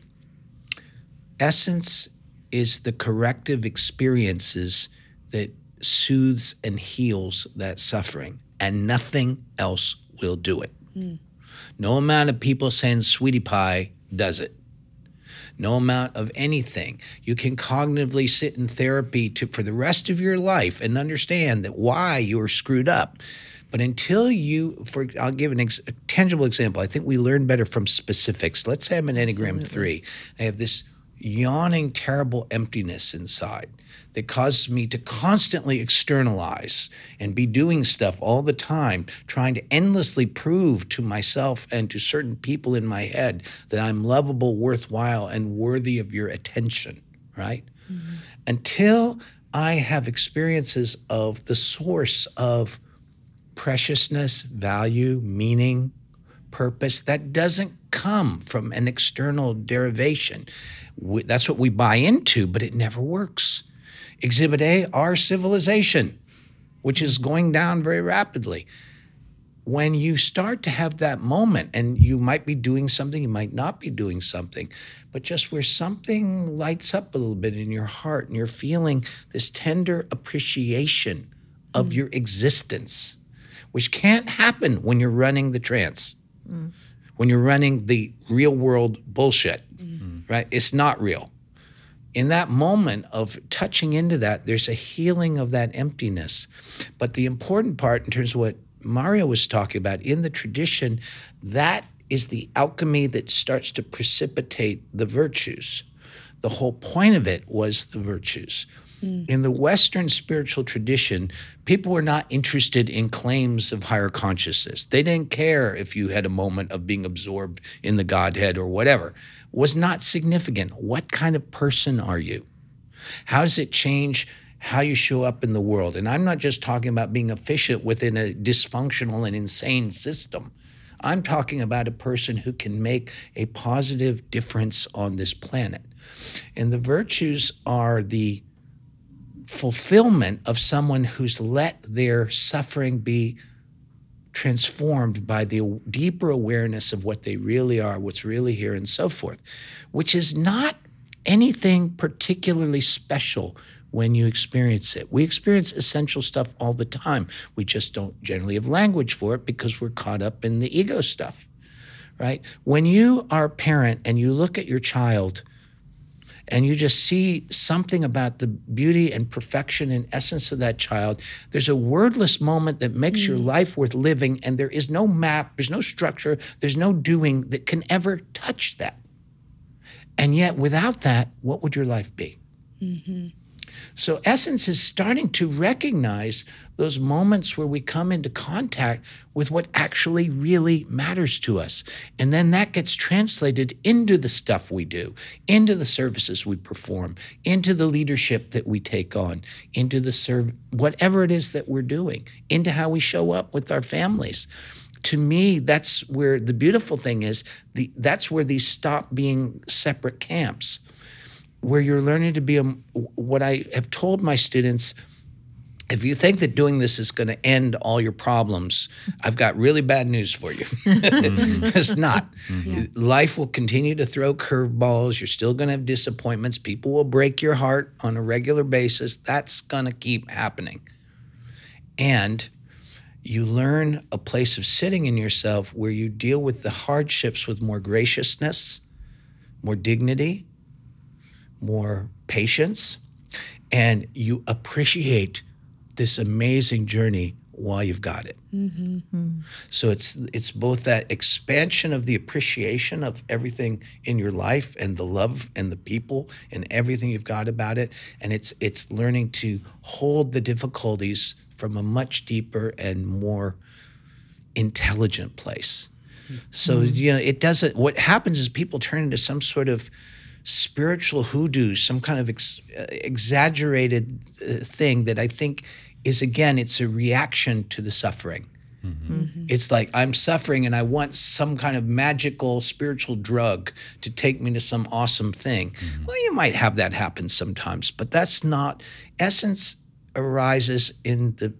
Speaker 5: Essence is the corrective experiences that soothes and heals that suffering, and nothing else will do it. Hmm. No amount of people saying sweetie pie does it no amount of anything. You can cognitively sit in therapy to, for the rest of your life and understand that why you're screwed up. But until you, for I'll give an ex, a tangible example. I think we learn better from specifics. Let's say I'm an Enneagram three. I have this yawning, terrible emptiness inside that causes me to constantly externalize and be doing stuff all the time, trying to endlessly prove to myself and to certain people in my head that I'm lovable, worthwhile, and worthy of your attention, right? Mm-hmm. Until I have experiences of the source of preciousness, value, meaning, purpose that doesn't come from an external derivation. We, that's what we buy into, but it never works. Exhibit A, our civilization, which is going down very rapidly. When you start to have that moment, and you might be doing something, you might not be doing something, but just where something lights up a little bit in your heart and you're feeling this tender appreciation of mm. your existence, which can't happen when you're running the trance mm. when you're running the real world bullshit, mm. right? It's not real. In that moment of touching into that, there's a healing of that emptiness. But the important part, in terms of what Mario was talking about, in the tradition, that is the alchemy that starts to precipitate the virtues. The whole point of it was the virtues. Mm. In the Western spiritual tradition, people were not interested in claims of higher consciousness. They didn't care if you had a moment of being absorbed in the Godhead or whatever. It was not significant. What kind of person are you? How does it change how you show up in the world? And I'm not just talking about being efficient within a dysfunctional and insane system. I'm talking about a person who can make a positive difference on this planet. And the virtues are the fulfillment of someone who's let their suffering be transformed by the deeper awareness of what they really are, what's really here, and so forth, which is not anything particularly special when you experience it. We experience essential stuff all the time. We just don't generally have language for it because we're caught up in the ego stuff, right? When you are a parent and you look at your child, and you just see something about the beauty and perfection and essence of that child, there's a wordless moment that makes your mm. life worth living, and there is no map, there's no structure, there's no doing that can ever touch that. And yet, without that, what would your life be? Mm-hmm. So, Essence is starting to recognize those moments where we come into contact with what actually really matters to us. And then that gets translated into the stuff we do, into the services we perform, into the leadership that we take on, into the serve, whatever it is that we're doing, into how we show up with our families. To me, that's where the beautiful thing is. The, that's where these stop being separate camps where you're learning to be a, what I have told my students. If you think that doing this is going to end all your problems, I've got really bad news for you. [LAUGHS] Mm-hmm. it's not. Mm-hmm. Life will continue to throw curveballs. You're still going to have disappointments. People will break your heart on a regular basis. That's going to keep happening. And you learn a place of sitting in yourself where you deal with the hardships with more graciousness, more dignity, more patience, and you appreciate this amazing journey while you've got it. So it's it's both that expansion of the appreciation of everything in your life and the love and the people and everything you've got about it, and it's it's learning to hold the difficulties from a much deeper and more intelligent place. So you know, it doesn't. What happens is people turn into some sort of spiritual hoodoo, some kind of ex, uh, exaggerated uh, thing that I think is again, it's a reaction to the suffering. Mm-hmm. It's like I'm suffering and I want some kind of magical spiritual drug to take me to some awesome thing. Mm-hmm. Well, you might have that happen sometimes, but that's not essence arises in the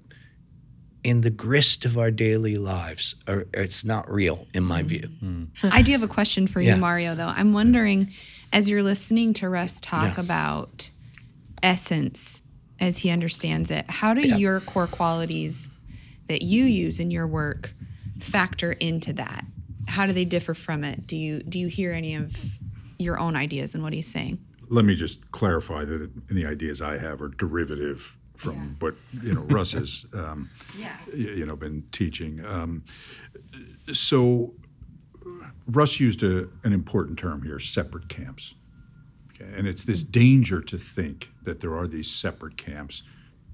Speaker 5: in the grist of our daily lives or, or it's not real in my view. Mm-hmm.
Speaker 2: I do have a question for
Speaker 5: Yeah.
Speaker 2: you, Mario, though. I'm wondering, as you're listening to Russ talk
Speaker 5: Yeah.
Speaker 2: about essence as he understands it, how do
Speaker 5: Yeah.
Speaker 2: your core qualities that you use in your work factor into that? How do they differ from it? Do you do you hear any of your own ideas in what he's saying?
Speaker 6: let me just clarify that any ideas I have are derivative from what you know Russ has [LAUGHS] um,
Speaker 2: Yeah.
Speaker 6: you know been teaching. Um, so Russ used a, an important term here: separate camps. Okay? And it's this danger to think that there are these separate camps,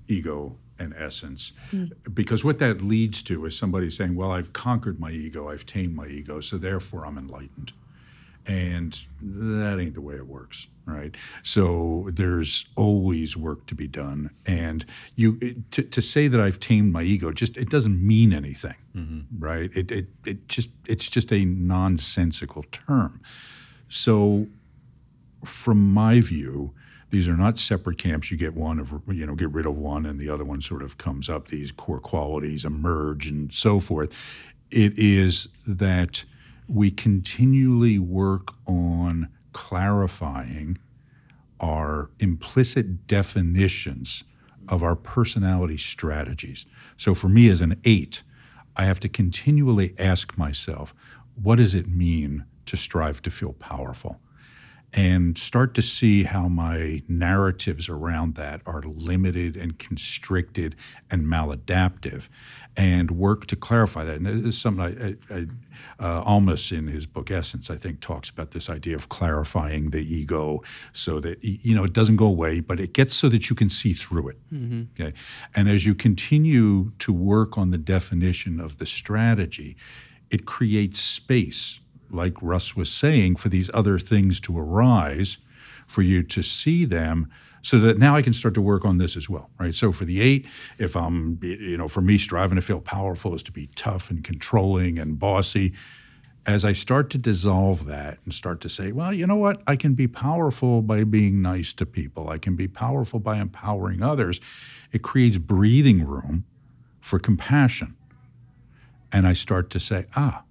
Speaker 6: ego and essence, hmm. because what that leads to is somebody saying, "Well, I've conquered my ego, I've tamed my ego, so therefore I'm enlightened." and that ain't the way it works right? So there's always work to be done. And you it, to, to say that i've tamed my ego just it doesn't mean anything mm-hmm. right? It, it it just it's just a nonsensical term. So from my view these are not separate camps you get one of you know get rid of one and the other one sort of comes up these core qualities emerge and so forth it is that we continually work on clarifying our implicit definitions of our personality strategies. So for me as an eight, I have to continually ask myself, what does it mean to strive to feel powerful? And start to see how my narratives around that are limited and constricted and maladaptive and work to clarify that. And this is something I, I, I uh, Almaas in his book Essence, I think, talks about this idea of clarifying the ego so that, you know, it doesn't go away, but it gets so that you can see through it. Okay. And as you continue to work on the definition of the strategy, it creates space like Russ was saying, for these other things to arise, for you to see them, so that now I can start to work on this as well, right? So for the eight, if I'm, you know, for me, striving to feel powerful is to be tough and controlling and bossy. As I start to dissolve that and start to say, well, you know what? I can be powerful by being nice to people. I can be powerful by empowering others. It creates breathing room for compassion. And I start to say, ah,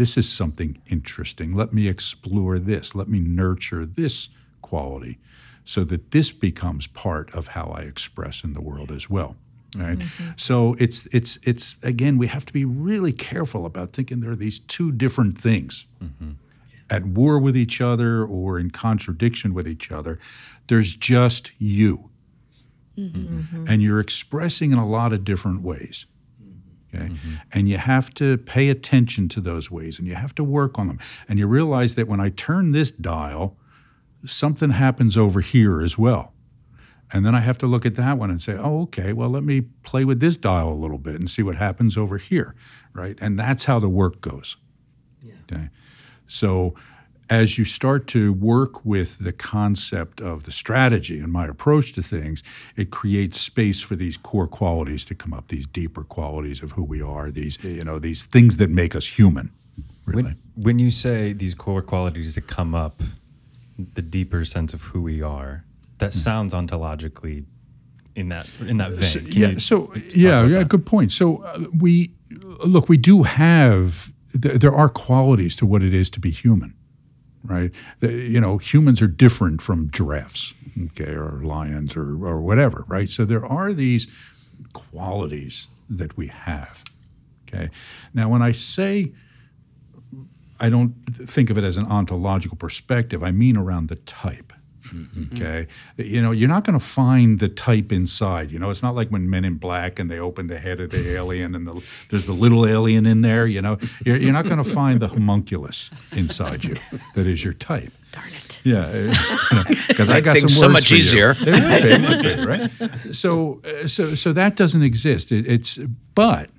Speaker 6: this is something interesting. Let me explore this. Let me nurture this quality so that this becomes part of how I express in the world as well. Right. Mm-hmm. So it's it's it's again, we have to be really careful about thinking there are these two different things mm-hmm. at war with each other or in contradiction with each other. There's just you. Mm-hmm. And you're expressing in a lot of different ways. Okay. Mm-hmm. And you have to pay attention to those ways and you have to work on them. And you realize that when I turn this dial, something happens over here as well. And then I have to look at that one and say, oh, okay, well, let me play with this dial a little bit and see what happens over here. Right. And that's how the work goes. Okay. So as you start to work with the concept of the strategy and my approach to things, it creates space for these core qualities to come up, these deeper qualities of who we are, these you know, these things that make us human. Really.
Speaker 1: When, when you say these core qualities that come up, the deeper sense of who we are, that sounds ontologically in that in that vein.
Speaker 6: So, yeah. So yeah, yeah.
Speaker 1: that?
Speaker 6: Good point. So uh, we look. We do have. Th- there are qualities to what it is to be human, right? You know, humans are different from giraffes, okay, or lions, or or whatever, right? So there are these qualities that we have. Okay. Now, when I say I don't think of it as an ontological perspective. I mean around the type. Okay, you know you're not going to find the type inside. You know, it's not like when Men in Black and they open the head of the alien and the, there's the little alien in there. You know, you're, you're not going to find the homunculus inside you that is your type.
Speaker 7: Darn it.
Speaker 6: Yeah, because I got
Speaker 5: things
Speaker 6: some
Speaker 5: so much
Speaker 6: for you.
Speaker 5: easier.
Speaker 6: It would be, it would be, right? So, uh, so, so that doesn't exist. It, it's but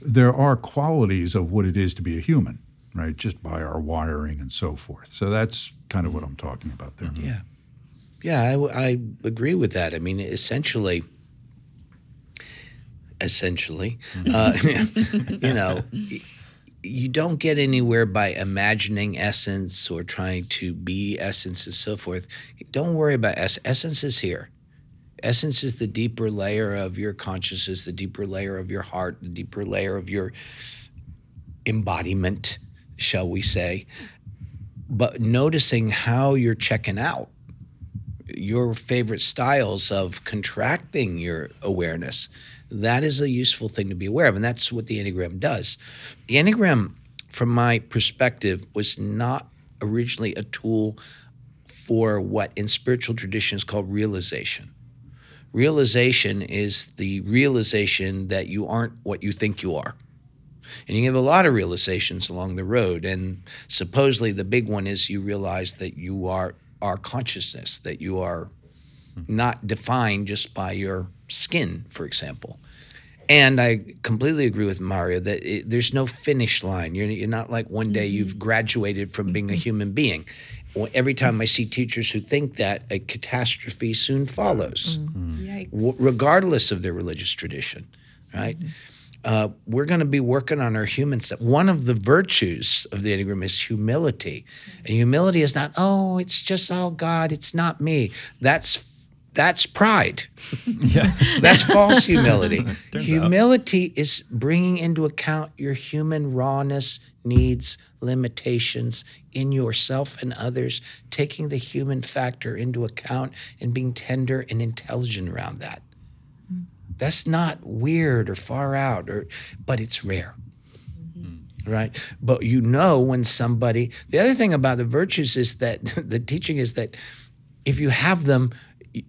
Speaker 6: there are qualities of what it is to be a human, right? Just by our wiring and so forth. So that's kind of what I'm talking about there.
Speaker 5: Yeah. Yeah, I agree with that. I mean, essentially, essentially, uh, [LAUGHS] you know, you don't get anywhere by imagining essence or trying to be essence and so forth. Don't worry about essence. Essence is here. Essence is the deeper layer of your consciousness, the deeper layer of your heart, the deeper layer of your embodiment, shall we say. But noticing how you're checking out your favorite styles of contracting your awareness. That is a useful thing to be aware of, and that's what the Enneagram does. The Enneagram, from my perspective, was not originally a tool for what in spiritual tradition is called realization. Realization is the realization that you aren't what you think you are. And you have a lot of realizations along the road. And supposedly the big one is you realize that you are our consciousness, that you are not defined just by your skin, for example. And I completely agree with Mario that it, there's no finish line. You're, you're not like one day you've mm-hmm. graduated from being a mm-hmm. human being. Every time I see teachers who think that, a catastrophe soon follows mm-hmm.
Speaker 2: Yikes.
Speaker 5: w- regardless of their religious tradition, right? Uh, we're going to be working on our human stuff. One of the virtues of the Enneagram is humility. And humility is not, oh, it's just all God, it's not me. That's that's pride. [LAUGHS]
Speaker 1: Yeah. [LAUGHS]
Speaker 5: That's false humility. [LAUGHS]
Speaker 1: Turns out.
Speaker 5: humility is bringing into account your human rawness, needs, limitations in yourself and others, taking the human factor into account and being tender and intelligent around that. That's not weird or far out or but it's rare. Mm-hmm. Right? But you know when somebody the other thing about the virtues is that [LAUGHS] the teaching is that if you have them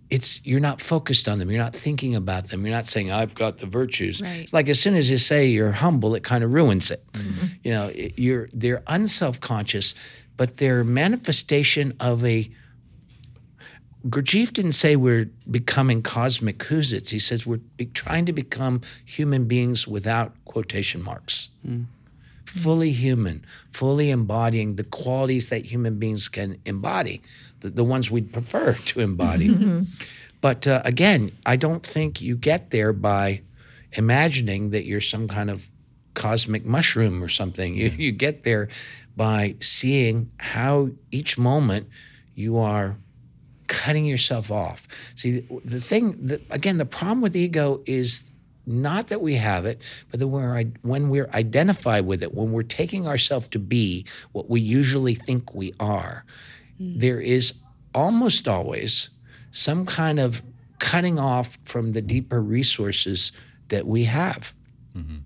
Speaker 5: it's you're not focused on them you're not thinking about them you're not saying i've got the virtues
Speaker 2: Right.
Speaker 5: it's like as soon as you say you're humble it kind of ruins it mm-hmm. you know it- you're they're unselfconscious but they're manifestation of a Gurdjieff didn't say we're becoming cosmic Kuzits. He says we're be, trying to become human beings without quotation marks. Fully human, fully embodying the qualities that human beings can embody, the, the ones we'd prefer to embody. [LAUGHS] But uh, again, I don't think you get there by imagining that you're some kind of cosmic mushroom or something. You, you get there by seeing how each moment you are cutting yourself off. See, the, the thing that again, the problem with ego is not that we have it, but that we're, when we're identified with it, when we're taking ourselves to be what we usually think we are, hmm. there is almost always some kind of cutting off from the deeper resources that we have. Mm-hmm.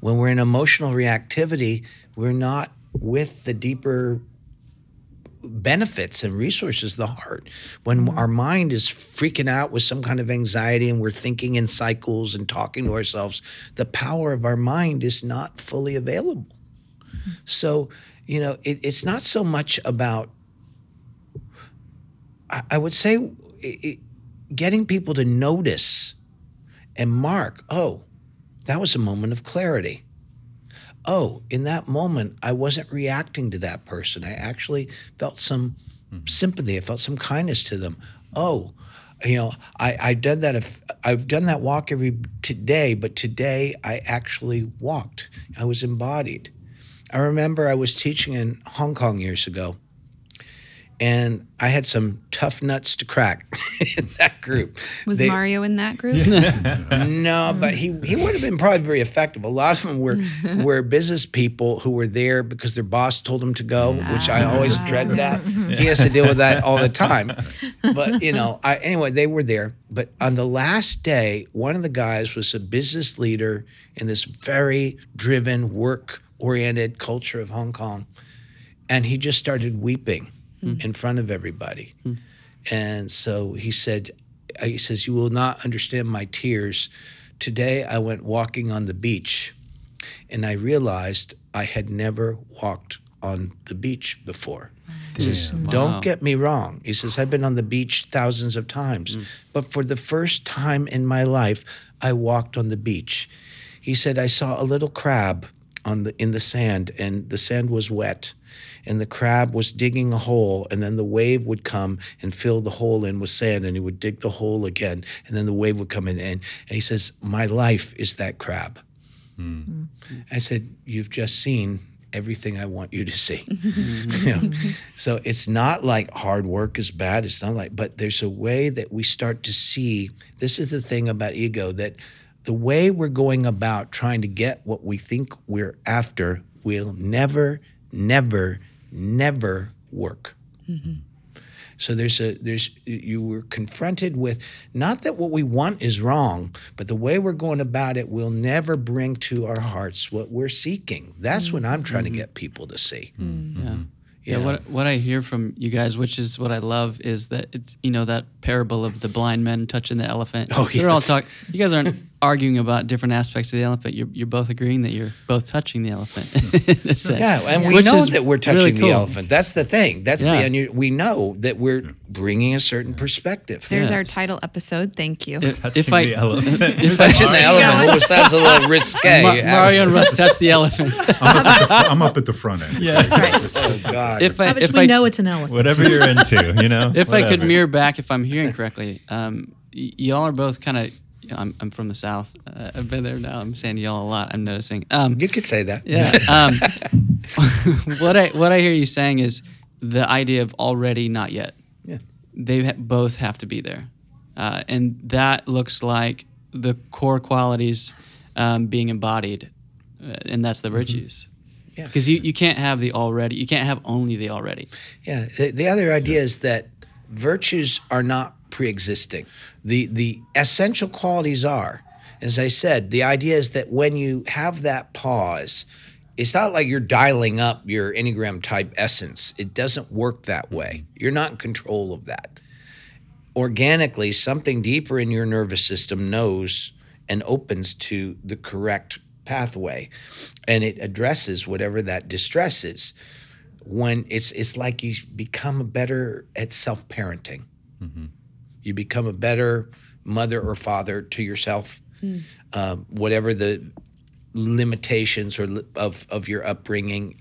Speaker 5: When we're in emotional reactivity, we're not with the deeper benefits and resources the heart. When mm-hmm. our mind is freaking out with some kind of anxiety and we're thinking in cycles and talking to ourselves, the power of our mind is not fully available. Mm-hmm. So, you know, it, it's not so much about, I, I would say, i i getting people to notice and mark, oh, that was a moment of clarity oh, in that moment, I wasn't reacting to that person. I actually felt some mm-hmm. sympathy. I felt some kindness to them. Oh, you know, I, I've done that. If, I've done that walk every today, but today I actually walked. I was embodied. I remember I was teaching in Hong Kong years ago, and I had some tough nuts to crack [LAUGHS] in that group.
Speaker 2: Was
Speaker 5: They-
Speaker 2: Mario in that group? [LAUGHS]
Speaker 5: no, but he, he would have been probably very effective. A lot of them were [LAUGHS] were business people who were there because their boss told them to go, which I always ah. dread that. He has to deal with that all the time. But you know, I, anyway, they were there. But on the last day, one of the guys was a business leader in this very driven, work oriented culture of Hong Kong, and he just started weeping Hmm. in front of everybody. Hmm. And so he said, uh, he says, You will not understand my tears. Today I went walking on the beach and I realized I had never walked on the beach before. He says,
Speaker 4: Wow.
Speaker 5: Don't get me wrong. He says, I've been on the beach thousands of times, hmm. but for the first time in my life, I walked on the beach. He said, I saw a little crab on the in the sand, and the sand was wet. And the crab was digging a hole, and then the wave would come and fill the hole in with sand, and he would dig the hole again, and then the wave would come in. And, and he says, My life is that crab. Hmm. I said, You've just seen everything I want you to see. [LAUGHS] You know? So it's not like hard work is bad. It's not like, but there's a way that we start to see. This is the thing about ego that the way we're going about trying to get what we think we're after will never, never, never work. Mm-hmm. So there's a there's you were confronted with not that what we want is wrong, but the way we're going about it will never bring to our hearts what we're seeking. That's what I'm trying to mm-hmm. get people to see. Mm-hmm.
Speaker 4: Yeah. Yeah,
Speaker 5: Yeah.
Speaker 4: what what I hear from you guys, which is what I love, is that it's you know that parable of the blind men touching the elephant.
Speaker 5: Oh,
Speaker 4: They're all
Speaker 5: yes.
Speaker 4: talk. You guys aren't arguing about different aspects of the elephant. You're you're both agreeing that you're both touching the elephant. [LAUGHS] in a.
Speaker 5: Yeah, and we
Speaker 4: Which
Speaker 5: know that we're
Speaker 4: really
Speaker 5: touching the elephant. That's the thing. That's
Speaker 4: Yeah.
Speaker 5: the unu- we know that we're bringing a certain perspective.
Speaker 2: There's
Speaker 4: Yeah.
Speaker 2: our title episode. Thank you.
Speaker 4: If,
Speaker 1: Touching
Speaker 4: if I
Speaker 1: the elephant.
Speaker 4: if
Speaker 5: Touching the elephant almost sounds a little risque.
Speaker 4: Ma- Mario and Russ touch the elephant. [LAUGHS]
Speaker 6: I'm, up at the, I'm up at the front end. Yeah.
Speaker 5: Oh God.
Speaker 4: If I
Speaker 7: How much
Speaker 4: if
Speaker 7: we
Speaker 4: I
Speaker 7: know it's an elephant.
Speaker 1: Whatever you're into, you know.
Speaker 4: if I could mirror back, if I'm hearing correctly, um, y- y'all are both kind of. I'm, I'm from the south. Uh, I've been there now. I'm saying y'all a lot. I'm noticing. Um,
Speaker 5: you could say that.
Speaker 4: yeah. [LAUGHS] Um, [LAUGHS] what I what I hear you saying is the idea of already not yet.
Speaker 5: Yeah.
Speaker 4: They ha- both have to be there, uh, and that looks like the core qualities um, being embodied, uh, and that's the virtues.
Speaker 5: Yeah.
Speaker 4: Because you, you can't have the already. You can't have only the already.
Speaker 5: Yeah. The, the other idea is that virtues are not pre-existing. The the essential qualities are. As I said, the idea is that when you have that pause, it's not like you're dialing up your Enneagram type essence. It doesn't work that way. You're not in control of that. Organically, something deeper in your nervous system knows and opens to the correct pathway and it addresses whatever that distress is when it's it's like you become better at self-parenting mm-hmm. You become a better mother or father to yourself um, whatever the limitations or of of your upbringing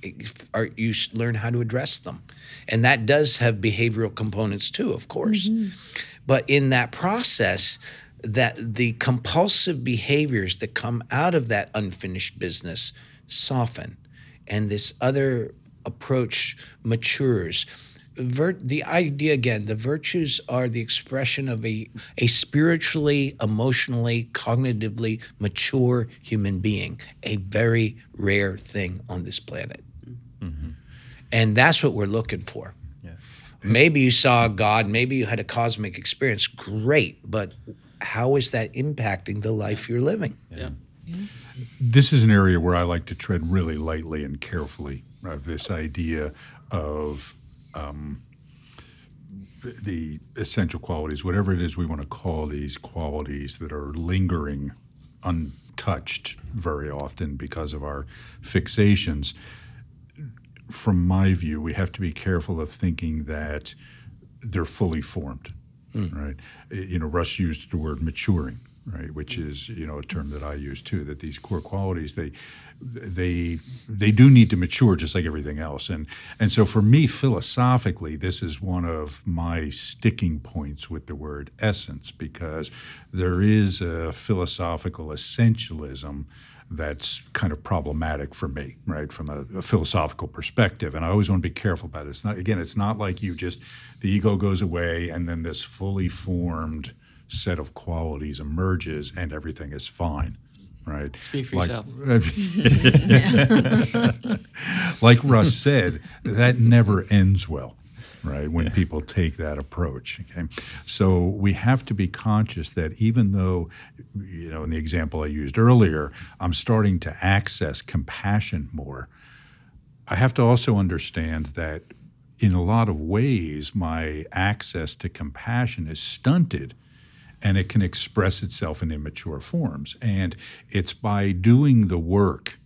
Speaker 5: are you learn how to address them. And that does have behavioral components too of course. But in that process that the compulsive behaviors that come out of that unfinished business soften. And this other approach matures Vir- the idea again the virtues are the expression of a, a spiritually emotionally cognitively mature human being a very rare thing on this planet. Mm-hmm. And that's what we're looking for. Maybe you saw god maybe you had a cosmic experience great but how is that impacting the life you're living?
Speaker 4: Yeah.
Speaker 6: this is an area where I like to tread really lightly and carefully of this idea of um, the- the essential qualities, whatever it is we want to call these qualities that are lingering untouched very often because of our fixations. From my view, we have to be careful of thinking that they're fully formed, right? You know, Russ used the word maturing, right, which is you know a term that I use too. That these core qualities they they they do need to mature just like everything else, and and so for me philosophically, this is one of my sticking points with the word essence because there is a philosophical essentialism that's kind of problematic for me, right, from a, a philosophical perspective. And I always want to be careful about it. It's not, again, it's not like you just, the ego goes away and then this fully formed set of qualities emerges and everything is fine, right?
Speaker 4: Speak for
Speaker 6: like,
Speaker 4: yourself. [LAUGHS]
Speaker 6: like Russ said, that never ends well, right? When people take that approach. Okay, so we have to be conscious that even though, you know, in the example I used earlier, I'm starting to access compassion more. I have to also understand that in a lot of ways, my access to compassion is stunted and it can express itself in immature forms. And it's by doing the work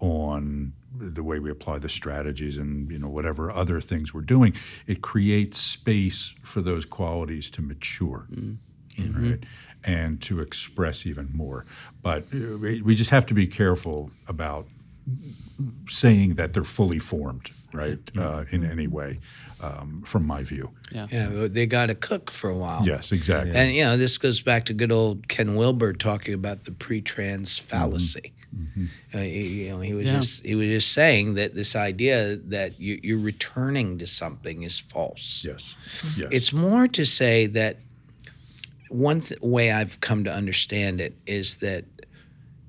Speaker 6: on the way we apply the strategies and you know whatever other things we're doing, it creates space for those qualities to mature, right, and to express even more. But uh, we just have to be careful about saying that they're fully formed, right, uh, in any way, um, from my view.
Speaker 4: Yeah.
Speaker 5: Yeah, well, they got to cook for a while.
Speaker 6: Yes, exactly.
Speaker 5: And you know, this goes back to good old Ken Wilber talking about the pre-trans fallacy. Uh, he, you know, he was
Speaker 4: Yeah.
Speaker 5: just he was just saying that this idea that you, you're returning to something is false.
Speaker 6: Yes. Yes.
Speaker 5: It's more to say that one th- way I've come to understand it is that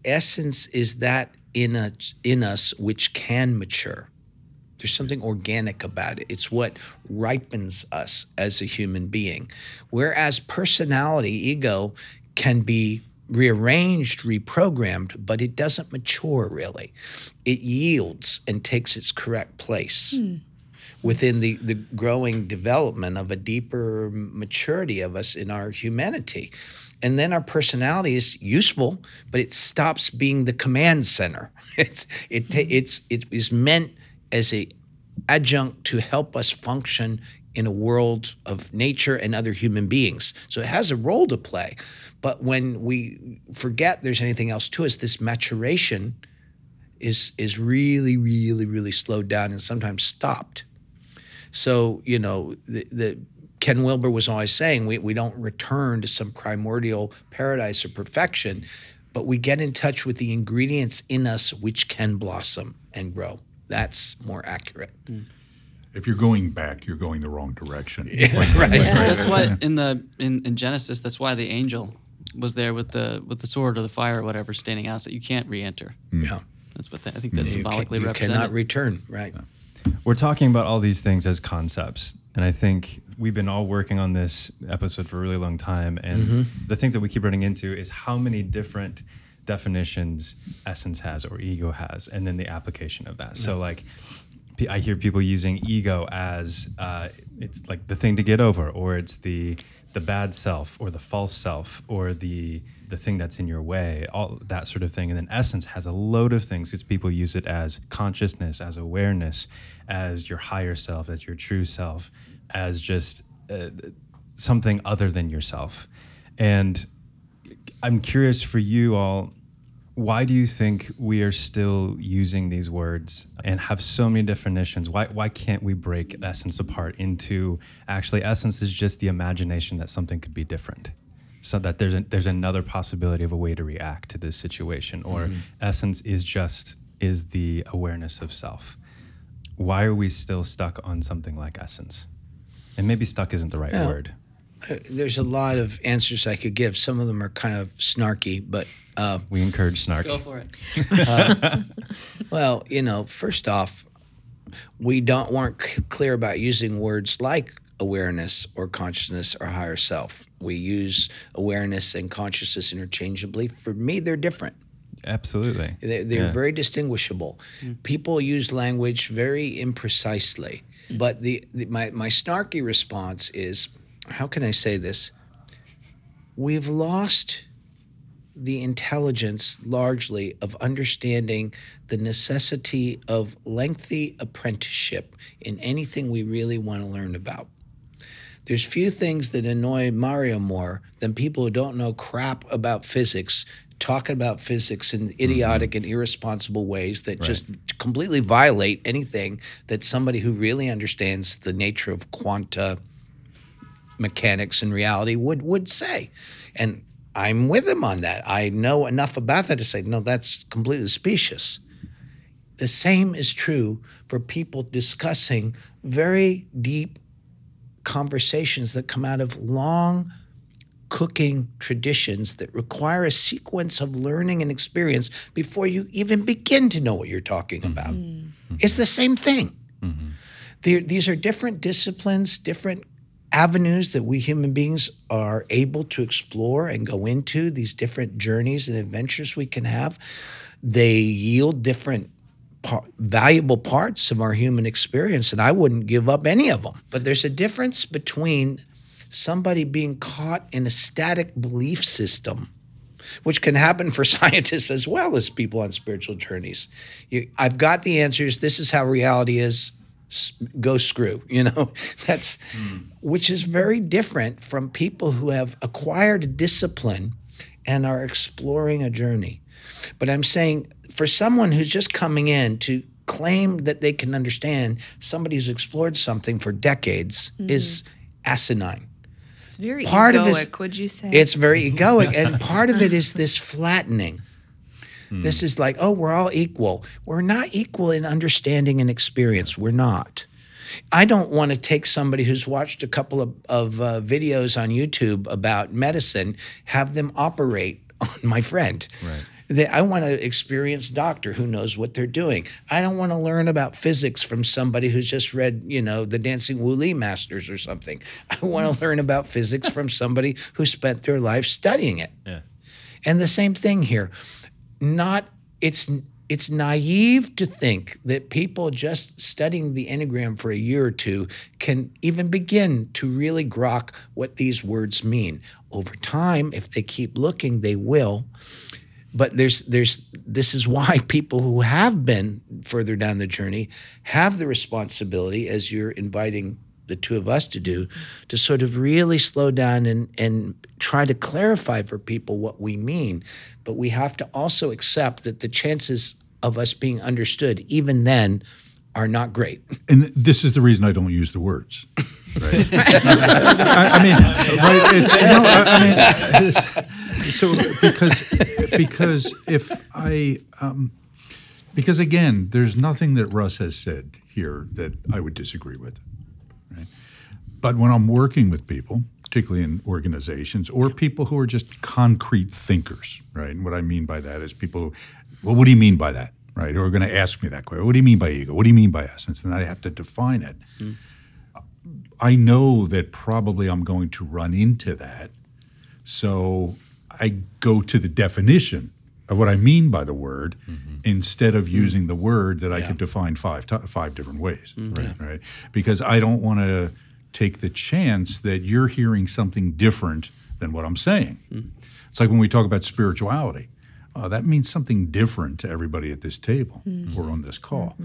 Speaker 5: essence is that in us, in us which can mature. There's something organic about it. It's what ripens us as a human being. Whereas personality, ego, can be rearranged, reprogrammed, but it doesn't mature really. It yields and takes its correct place hmm. Within the, the growing development of a deeper maturity of us in our humanity. And then our personality is useful, but it stops being the command center. [LAUGHS] It's it mm-hmm. it's it is meant as a adjunct to help us function in a world of nature and other human beings. So it has a role to play. But when we forget there's anything else to us, this maturation is is really, really, really slowed down and sometimes stopped. So, you know, the, the Ken Wilber was always saying we, we don't return to some primordial paradise or perfection, but we get in touch with the ingredients in us which can blossom and grow. That's more accurate. Hmm.
Speaker 6: if you're going back, you're going the wrong direction. [LAUGHS]
Speaker 5: right.
Speaker 4: That's why in the in, in Genesis, that's why the angel was there with the with the sword or the fire or whatever standing out. So you can't re-enter.
Speaker 5: Yeah.
Speaker 4: That's what the, I think that's
Speaker 5: You, can,
Speaker 4: symbolically
Speaker 5: you
Speaker 4: represented.
Speaker 5: cannot return, right?
Speaker 1: We're talking about all these things as concepts. And I think we've been all working on this episode for a really long time. And the things that we keep running into is how many different definitions essence has or ego has, and then the application of that. So, like, I hear people using ego as uh, it's like the thing to get over, or it's the the bad self, or the false self, or the the thing that's in your way, all that sort of thing. And then essence has a load of things because people use it as consciousness, as awareness, as your higher self, as your true self, as just uh, something other than yourself. And I'm curious for you all, why do you think we are still using these words and have so many definitions? Why, why can't we break essence apart into actually essence is just the imagination that something could be different? So that there's a, there's another possibility of a way to react to this situation, or essence is just is the awareness of self. Why are we still stuck on something like essence? And maybe stuck isn't the right
Speaker 5: Yeah.
Speaker 1: word.
Speaker 5: Uh, There's a lot of answers I could give. Some of them are kind of snarky, but uh,
Speaker 1: We encourage snark.
Speaker 4: Go for it. [LAUGHS]
Speaker 5: Well, you know, first off, we don't weren't c- clear about using words like awareness or consciousness or higher self. We use awareness and consciousness interchangeably. For me, they're different.
Speaker 1: Absolutely.
Speaker 5: They're, they're
Speaker 1: Yeah.
Speaker 5: very distinguishable. People use language very imprecisely. But the, the my, my snarky response is how can I say this? We've lost the intelligence largely of understanding the necessity of lengthy apprenticeship in anything we really want to learn about. There's few things that annoy Mario more than people who don't know crap about physics talking about physics in idiotic mm-hmm. and irresponsible ways that just completely violate anything that somebody who really understands the nature of quantum mechanics and reality would would say. And I'm with him on that. I know enough about that to say, no, that's completely specious. The same is true for people discussing very deep conversations that come out of long cooking traditions that require a sequence of learning and experience before you even begin to know what you're talking mm-hmm. about. Mm-hmm. It's the same thing. Mm-hmm. They're- these are different disciplines, different avenues that we human beings are able to explore and go into, these different journeys and adventures we can have. They yield different par- valuable parts of our human experience, and I wouldn't give up any of them. But there's a difference between somebody being caught in a static belief system, which can happen for [LAUGHS] scientists as well as people on spiritual journeys. You, I've got the answers. This is how reality is. S- Go screw, [LAUGHS] you know. That's hmm. which is very different from people who have acquired a discipline and are exploring a journey. But I'm saying for someone who's just coming in to claim that they can understand somebody who's explored something for decades is mm-hmm. asinine.
Speaker 2: It's very
Speaker 5: Part of
Speaker 2: egoic,
Speaker 5: his-
Speaker 2: would you say?
Speaker 5: It's very egoic. And [LAUGHS] part of it is this flattening. This is like, oh, we're all equal. We're not equal in understanding and experience. We're not. I don't want to take somebody who's watched a couple of, of uh, videos on YouTube about medicine, have them operate [LAUGHS] on my friend.
Speaker 1: Right.
Speaker 5: They, I want an experienced doctor who knows what they're doing. I don't want to learn about physics from somebody who's just read, you know, the Dancing Wu Li Masters or something. I want to [LAUGHS] learn about physics from somebody who spent their life studying it.
Speaker 1: Yeah.
Speaker 5: And the same thing here. Not it's it's naive to think that people just studying the Enneagram for a year or two can even begin to really grok what these words mean. Over time, if they keep looking, they will. But there's there's this is why [LAUGHS] people who have been further down the journey have the responsibility, as you're inviting the two of us to do, to sort of really slow down and and try to clarify for people what we mean. But we have to also accept that the chances of us being understood, even then, are not great.
Speaker 6: and this is the reason I don't use the words. Right? [LAUGHS] I, I mean, right? It's, no, I, I mean, it's- so because because if I um, because again, there's nothing that Russ has said here that I would disagree with. But when I'm working with people, particularly in organizations or people who are just concrete thinkers, right? And what I mean by that is people who, well, what do you mean by that? Right? Who are going to ask me that question. What do you mean by ego? What do you mean by essence? And I have to define it. Mm. I know that probably I'm going to run into that. So I go to the definition of what I mean by the word mm-hmm. instead of mm. using the word that I could define five five different ways. Mm-hmm. Right. Right. Because I don't want to take the chance that you're hearing something different than what I'm saying. It's like when we talk about spirituality. Uh, that means something different to everybody at this table or on this call.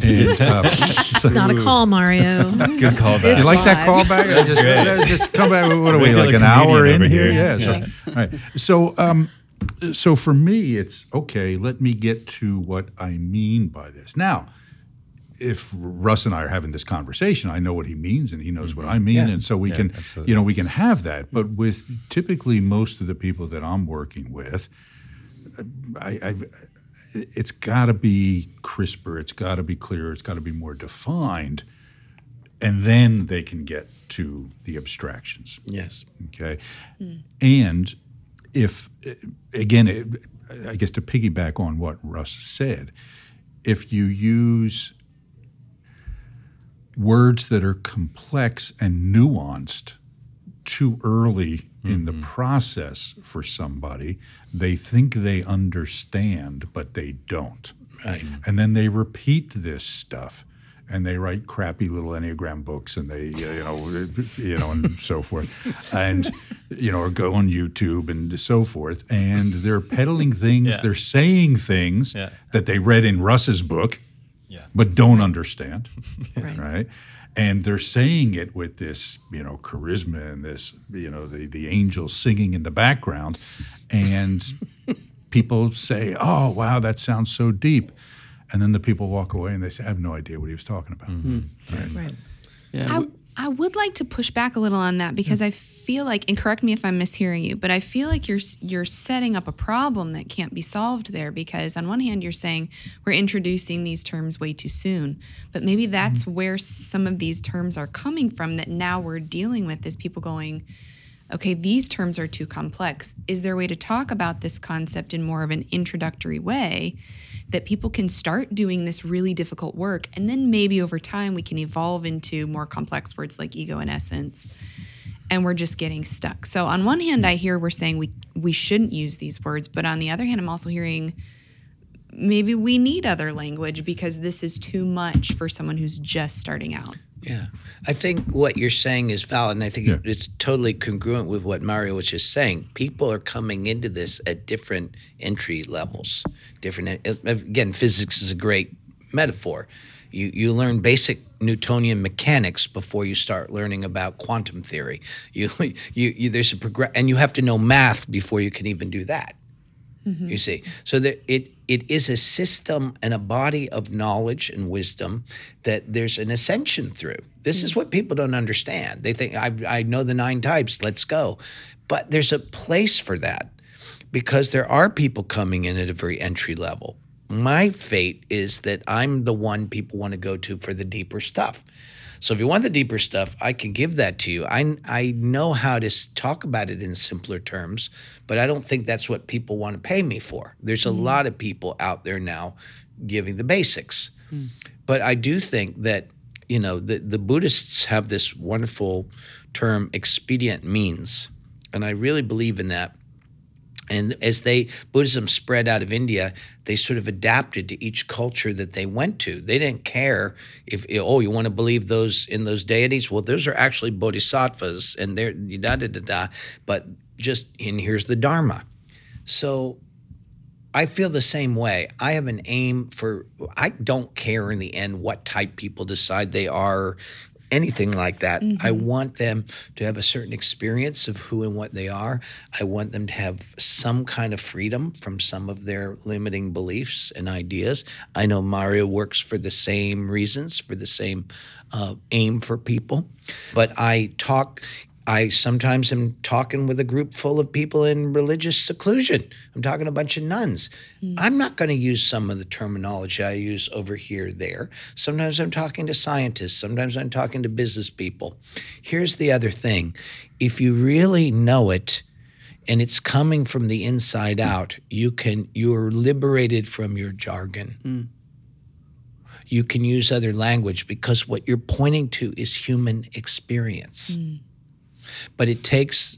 Speaker 6: And, [LAUGHS] uh, so-
Speaker 7: It's not a call, Mario. [LAUGHS]
Speaker 1: Good call
Speaker 7: It's
Speaker 6: you like that
Speaker 7: live.
Speaker 6: callback? just,
Speaker 1: great.
Speaker 6: uh, just come back. What are we
Speaker 1: Regular
Speaker 6: like an hour in
Speaker 1: over
Speaker 6: here?
Speaker 1: here.
Speaker 6: Yeah. So, all right. So, um, so for me, it's okay. Let me get to what I mean by this. Now, if Russ and I are having this conversation, I know what he means and he knows what I mm-hmm. mean,
Speaker 5: Yeah.
Speaker 6: and so we can,
Speaker 1: absolutely.
Speaker 6: you know, we can have that. But with typically most of the people that I'm working with, I, I've, it's got to be crisper. It's got to be clearer. It's got to be more defined, and then they can get to the abstractions.
Speaker 5: Yes.
Speaker 6: Okay, hmm. and if again, it, I guess to piggyback on what Russ said, if you use words that are complex and nuanced too early in the process for somebody, they think they understand, but they don't.
Speaker 5: Right.
Speaker 6: And then they repeat this stuff. And they write crappy little enneagram books, and they, uh, you know, [LAUGHS] you know, and so forth, and you know, or go on YouTube and so forth, and they're peddling things,
Speaker 1: Yeah.
Speaker 6: they're saying things
Speaker 1: Yeah.
Speaker 6: that they read in Russ's book,
Speaker 1: Yeah.
Speaker 6: but don't understand, [LAUGHS]
Speaker 7: Right.
Speaker 6: right? And they're saying it with this, you know, charisma and this, you know, the the angels singing in the background, and [LAUGHS] people say, "Oh, wow, that sounds so deep," and then the people walk away and they say, "I have no idea what he was talking about." Mm-hmm.
Speaker 7: Right. right.
Speaker 4: Yeah.
Speaker 2: I,
Speaker 4: we-
Speaker 2: I would like to push back a little on that because hmm. I feel like, and correct me if I'm mishearing you, but I feel like you're you're setting up a problem that can't be solved there because on one hand you're saying we're introducing these terms way too soon, but maybe mm-hmm. that's where some of these terms are coming from that now we're dealing with is people going, okay, these terms are too complex. Is there a way to talk about this concept in more of an introductory way that people can start doing this really difficult work and then maybe over time we can evolve into more complex words like ego and essence and we're just getting stuck. So on one hand I hear we're saying we we shouldn't use these words, but on the other hand I'm also hearing maybe we need other language because this is too much for someone who's just starting out.
Speaker 5: Yeah. I think what you're saying is valid, and I think
Speaker 6: Yeah.
Speaker 5: it's totally congruent with what Mario was just saying. People are coming into this at different entry levels. Different, uh, again, physics is a great metaphor. You, you learn basic Newtonian mechanics before you start learning about quantum theory. [LAUGHS] You, you, you there's a progress, and you have to know math before you can even do that. You see, so that it it is a system and a body of knowledge and wisdom that there's an ascension through. This is what people don't understand. They think I I know the nine types. Let's go, but there's a place for that because there are people coming in at a very entry level. My fate is that I'm the one people want to go to for the deeper stuff. So if you want the deeper stuff, I can give that to you. I I know how to talk about it in simpler terms, but I don't think that's what people want to pay me for. There's a mm-hmm. lot of people out there now giving the basics. Mm. But I do think that you know the the Buddhists have this wonderful term expedient means, and I really believe in that. And as they Buddhism spread out of India, they sort of adapted to each culture that they went to. They didn't care if oh you want to believe those in those deities. Well, those are actually bodhisattvas, and they're da da da da. But just and here's the dharma. So I feel the same way. I have an aim for, I don't care in the end what type people decide they are, anything like that. I want them to have a certain experience of who and what they are. I want them to have some kind of freedom from some of their limiting beliefs and ideas. I know Mario works for the same reasons, for the same uh, aim for people. But I talk, I sometimes am talking with a group full of people in religious seclusion. I'm talking to a bunch of nuns. Hmm. I'm not going to use some of the terminology I use over here, there. Sometimes I'm talking to scientists. Sometimes I'm talking to business people. Here's the other thing if you really know it, and it's coming from the inside hmm. out, you can you're liberated from your jargon hmm. you can use other language because what you're pointing to is human experience. But it takes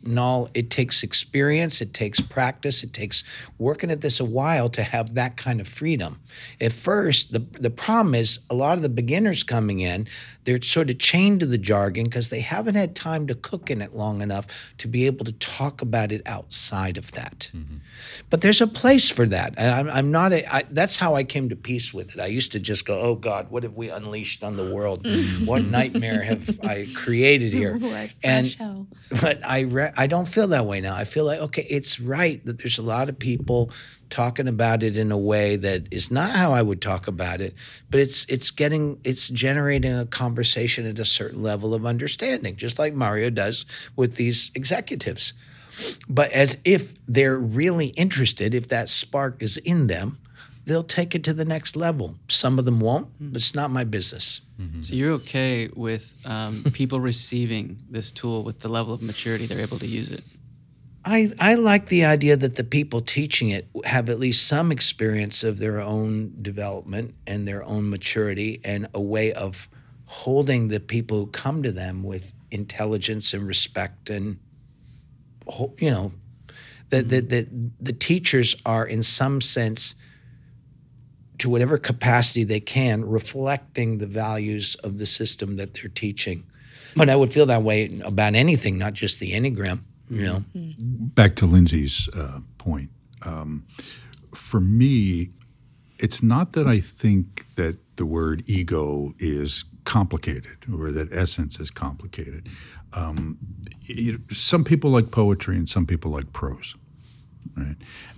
Speaker 5: it takes experience, it takes practice, it takes working at this a while to have that kind of freedom. At first, the the problem is a lot of the beginners coming in, they're sort of chained to the jargon because they haven't had time to cook in it long enough to be able to talk about it outside of that. Mm-hmm. But there's a place for that, and I'm, I'm not. A, I, that's how I came to peace with it. I used to just go, "Oh God, what have we unleashed on the world? Mm-hmm. what nightmare have I created here?" [LAUGHS]
Speaker 2: What
Speaker 5: and
Speaker 2: hell.
Speaker 5: but I re- I don't feel that way now. I feel like okay, it's right that there's a lot of people talking about it in a way that is not how I would talk about it, but it's it's getting it's generating a conversation at a certain level of understanding, just like Mario does with these executives. But as if they're really interested, if that spark is in them, they'll take it to the next level. Some of them won't, but it's not my business.
Speaker 4: So you're okay with um, people receiving this tool with the level of maturity they're able to use it?
Speaker 5: I, I like the idea that the people teaching it have at least some experience of their own development and their own maturity and a way of holding the people who come to them with intelligence and respect and you know that that that the teachers are in some sense to whatever capacity they can reflecting the values of the system that they're teaching. But i would feel that way about anything not just the enneagram you know
Speaker 6: back to Lindsey's uh, point, um, for me, it's not that I think that the word ego is complicated or that essence is complicated. Um, you some people like poetry and some people like prose. Right?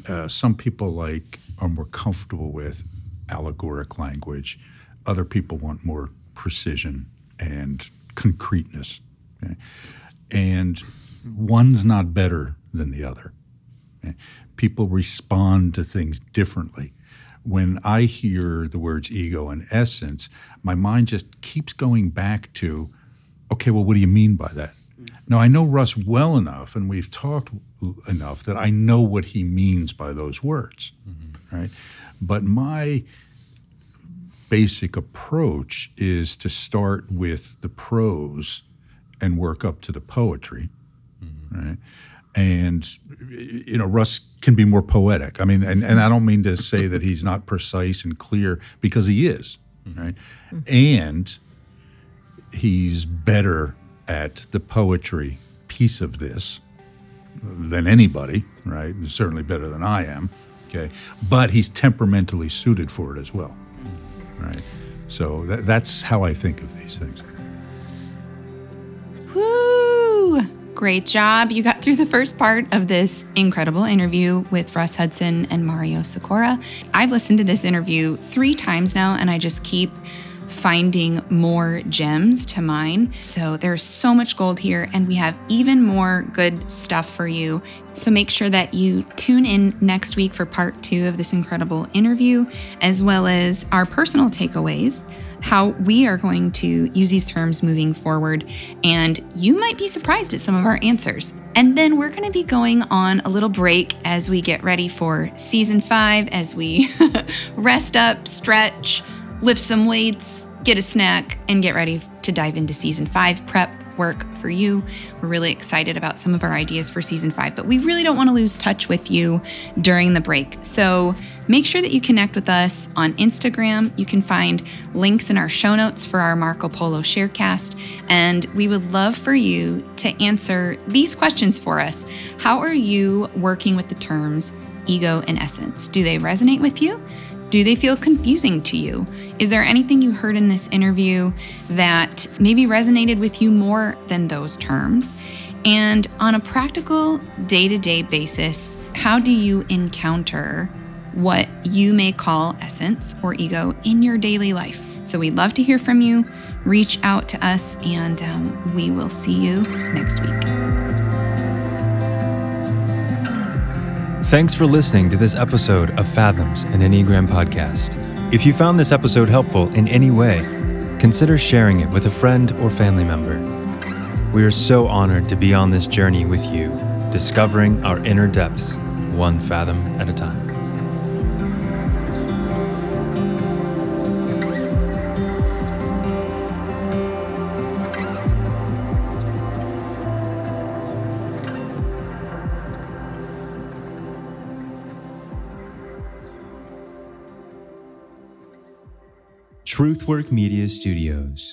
Speaker 6: Uh, some people like are more comfortable with allegoric language. Other people want more precision and concreteness. okay? And one's not better than the other. Eh, people respond to things differently. When I hear the words ego and essence, my mind just keeps going back to, okay, well, what do you mean by that? Now, I know Russ well enough, and we've talked enough that I know what he means by those words, mm-hmm. right? But my basic approach is to start with the prose and work up to the poetry. Right? And you know, Russ can be more poetic. I mean, and, and I don't mean to say that he's not precise and clear because he is, mm-hmm. right? And he's better at the poetry piece of this than anybody, right? And certainly better than I am. Okay, but he's temperamentally suited for it as well, mm-hmm. right? So that, that's how I think of these things.
Speaker 2: Great job. You got through the first part of this incredible interview with Russ Hudson and Mario Sikora. I've listened to this interview three times now, and I just keep finding more gems to mine. So there's so much gold here, and we have even more good stuff for you. So make sure that you tune in next week for part two of this incredible interview, as well as our personal takeaways. How we are going to use these terms moving forward, and you might be surprised at some of our answers. And then we're going to be going on a little break as we get ready for season five, as we [LAUGHS] rest up, stretch, lift some weights, get a snack, and get ready to dive into season five prep work for you. We're really excited about some of our ideas for season five, but we really don't want to lose touch with you during the break. So make sure that you connect with us on Instagram. You can find links in our show notes for our Marco Polo Sharecast. And we would love for you to answer these questions for us. How are you working with the terms ego and essence? Do they resonate with you? Do they feel confusing to you? Is there anything you heard in this interview that maybe resonated with you more than those terms? And on a practical day to day basis, how do you encounter what you may call essence or ego in your daily life? So we'd love to hear from you. Reach out to us, and um, we will see you next week.
Speaker 1: Thanks for listening to this episode of Fathoms, an Enneagram podcast. If you found this episode helpful in any way, consider sharing it with a friend or family member. We are so honored to be on this journey with you, discovering our inner depths, one fathom at a time. Truthwork Media Studios.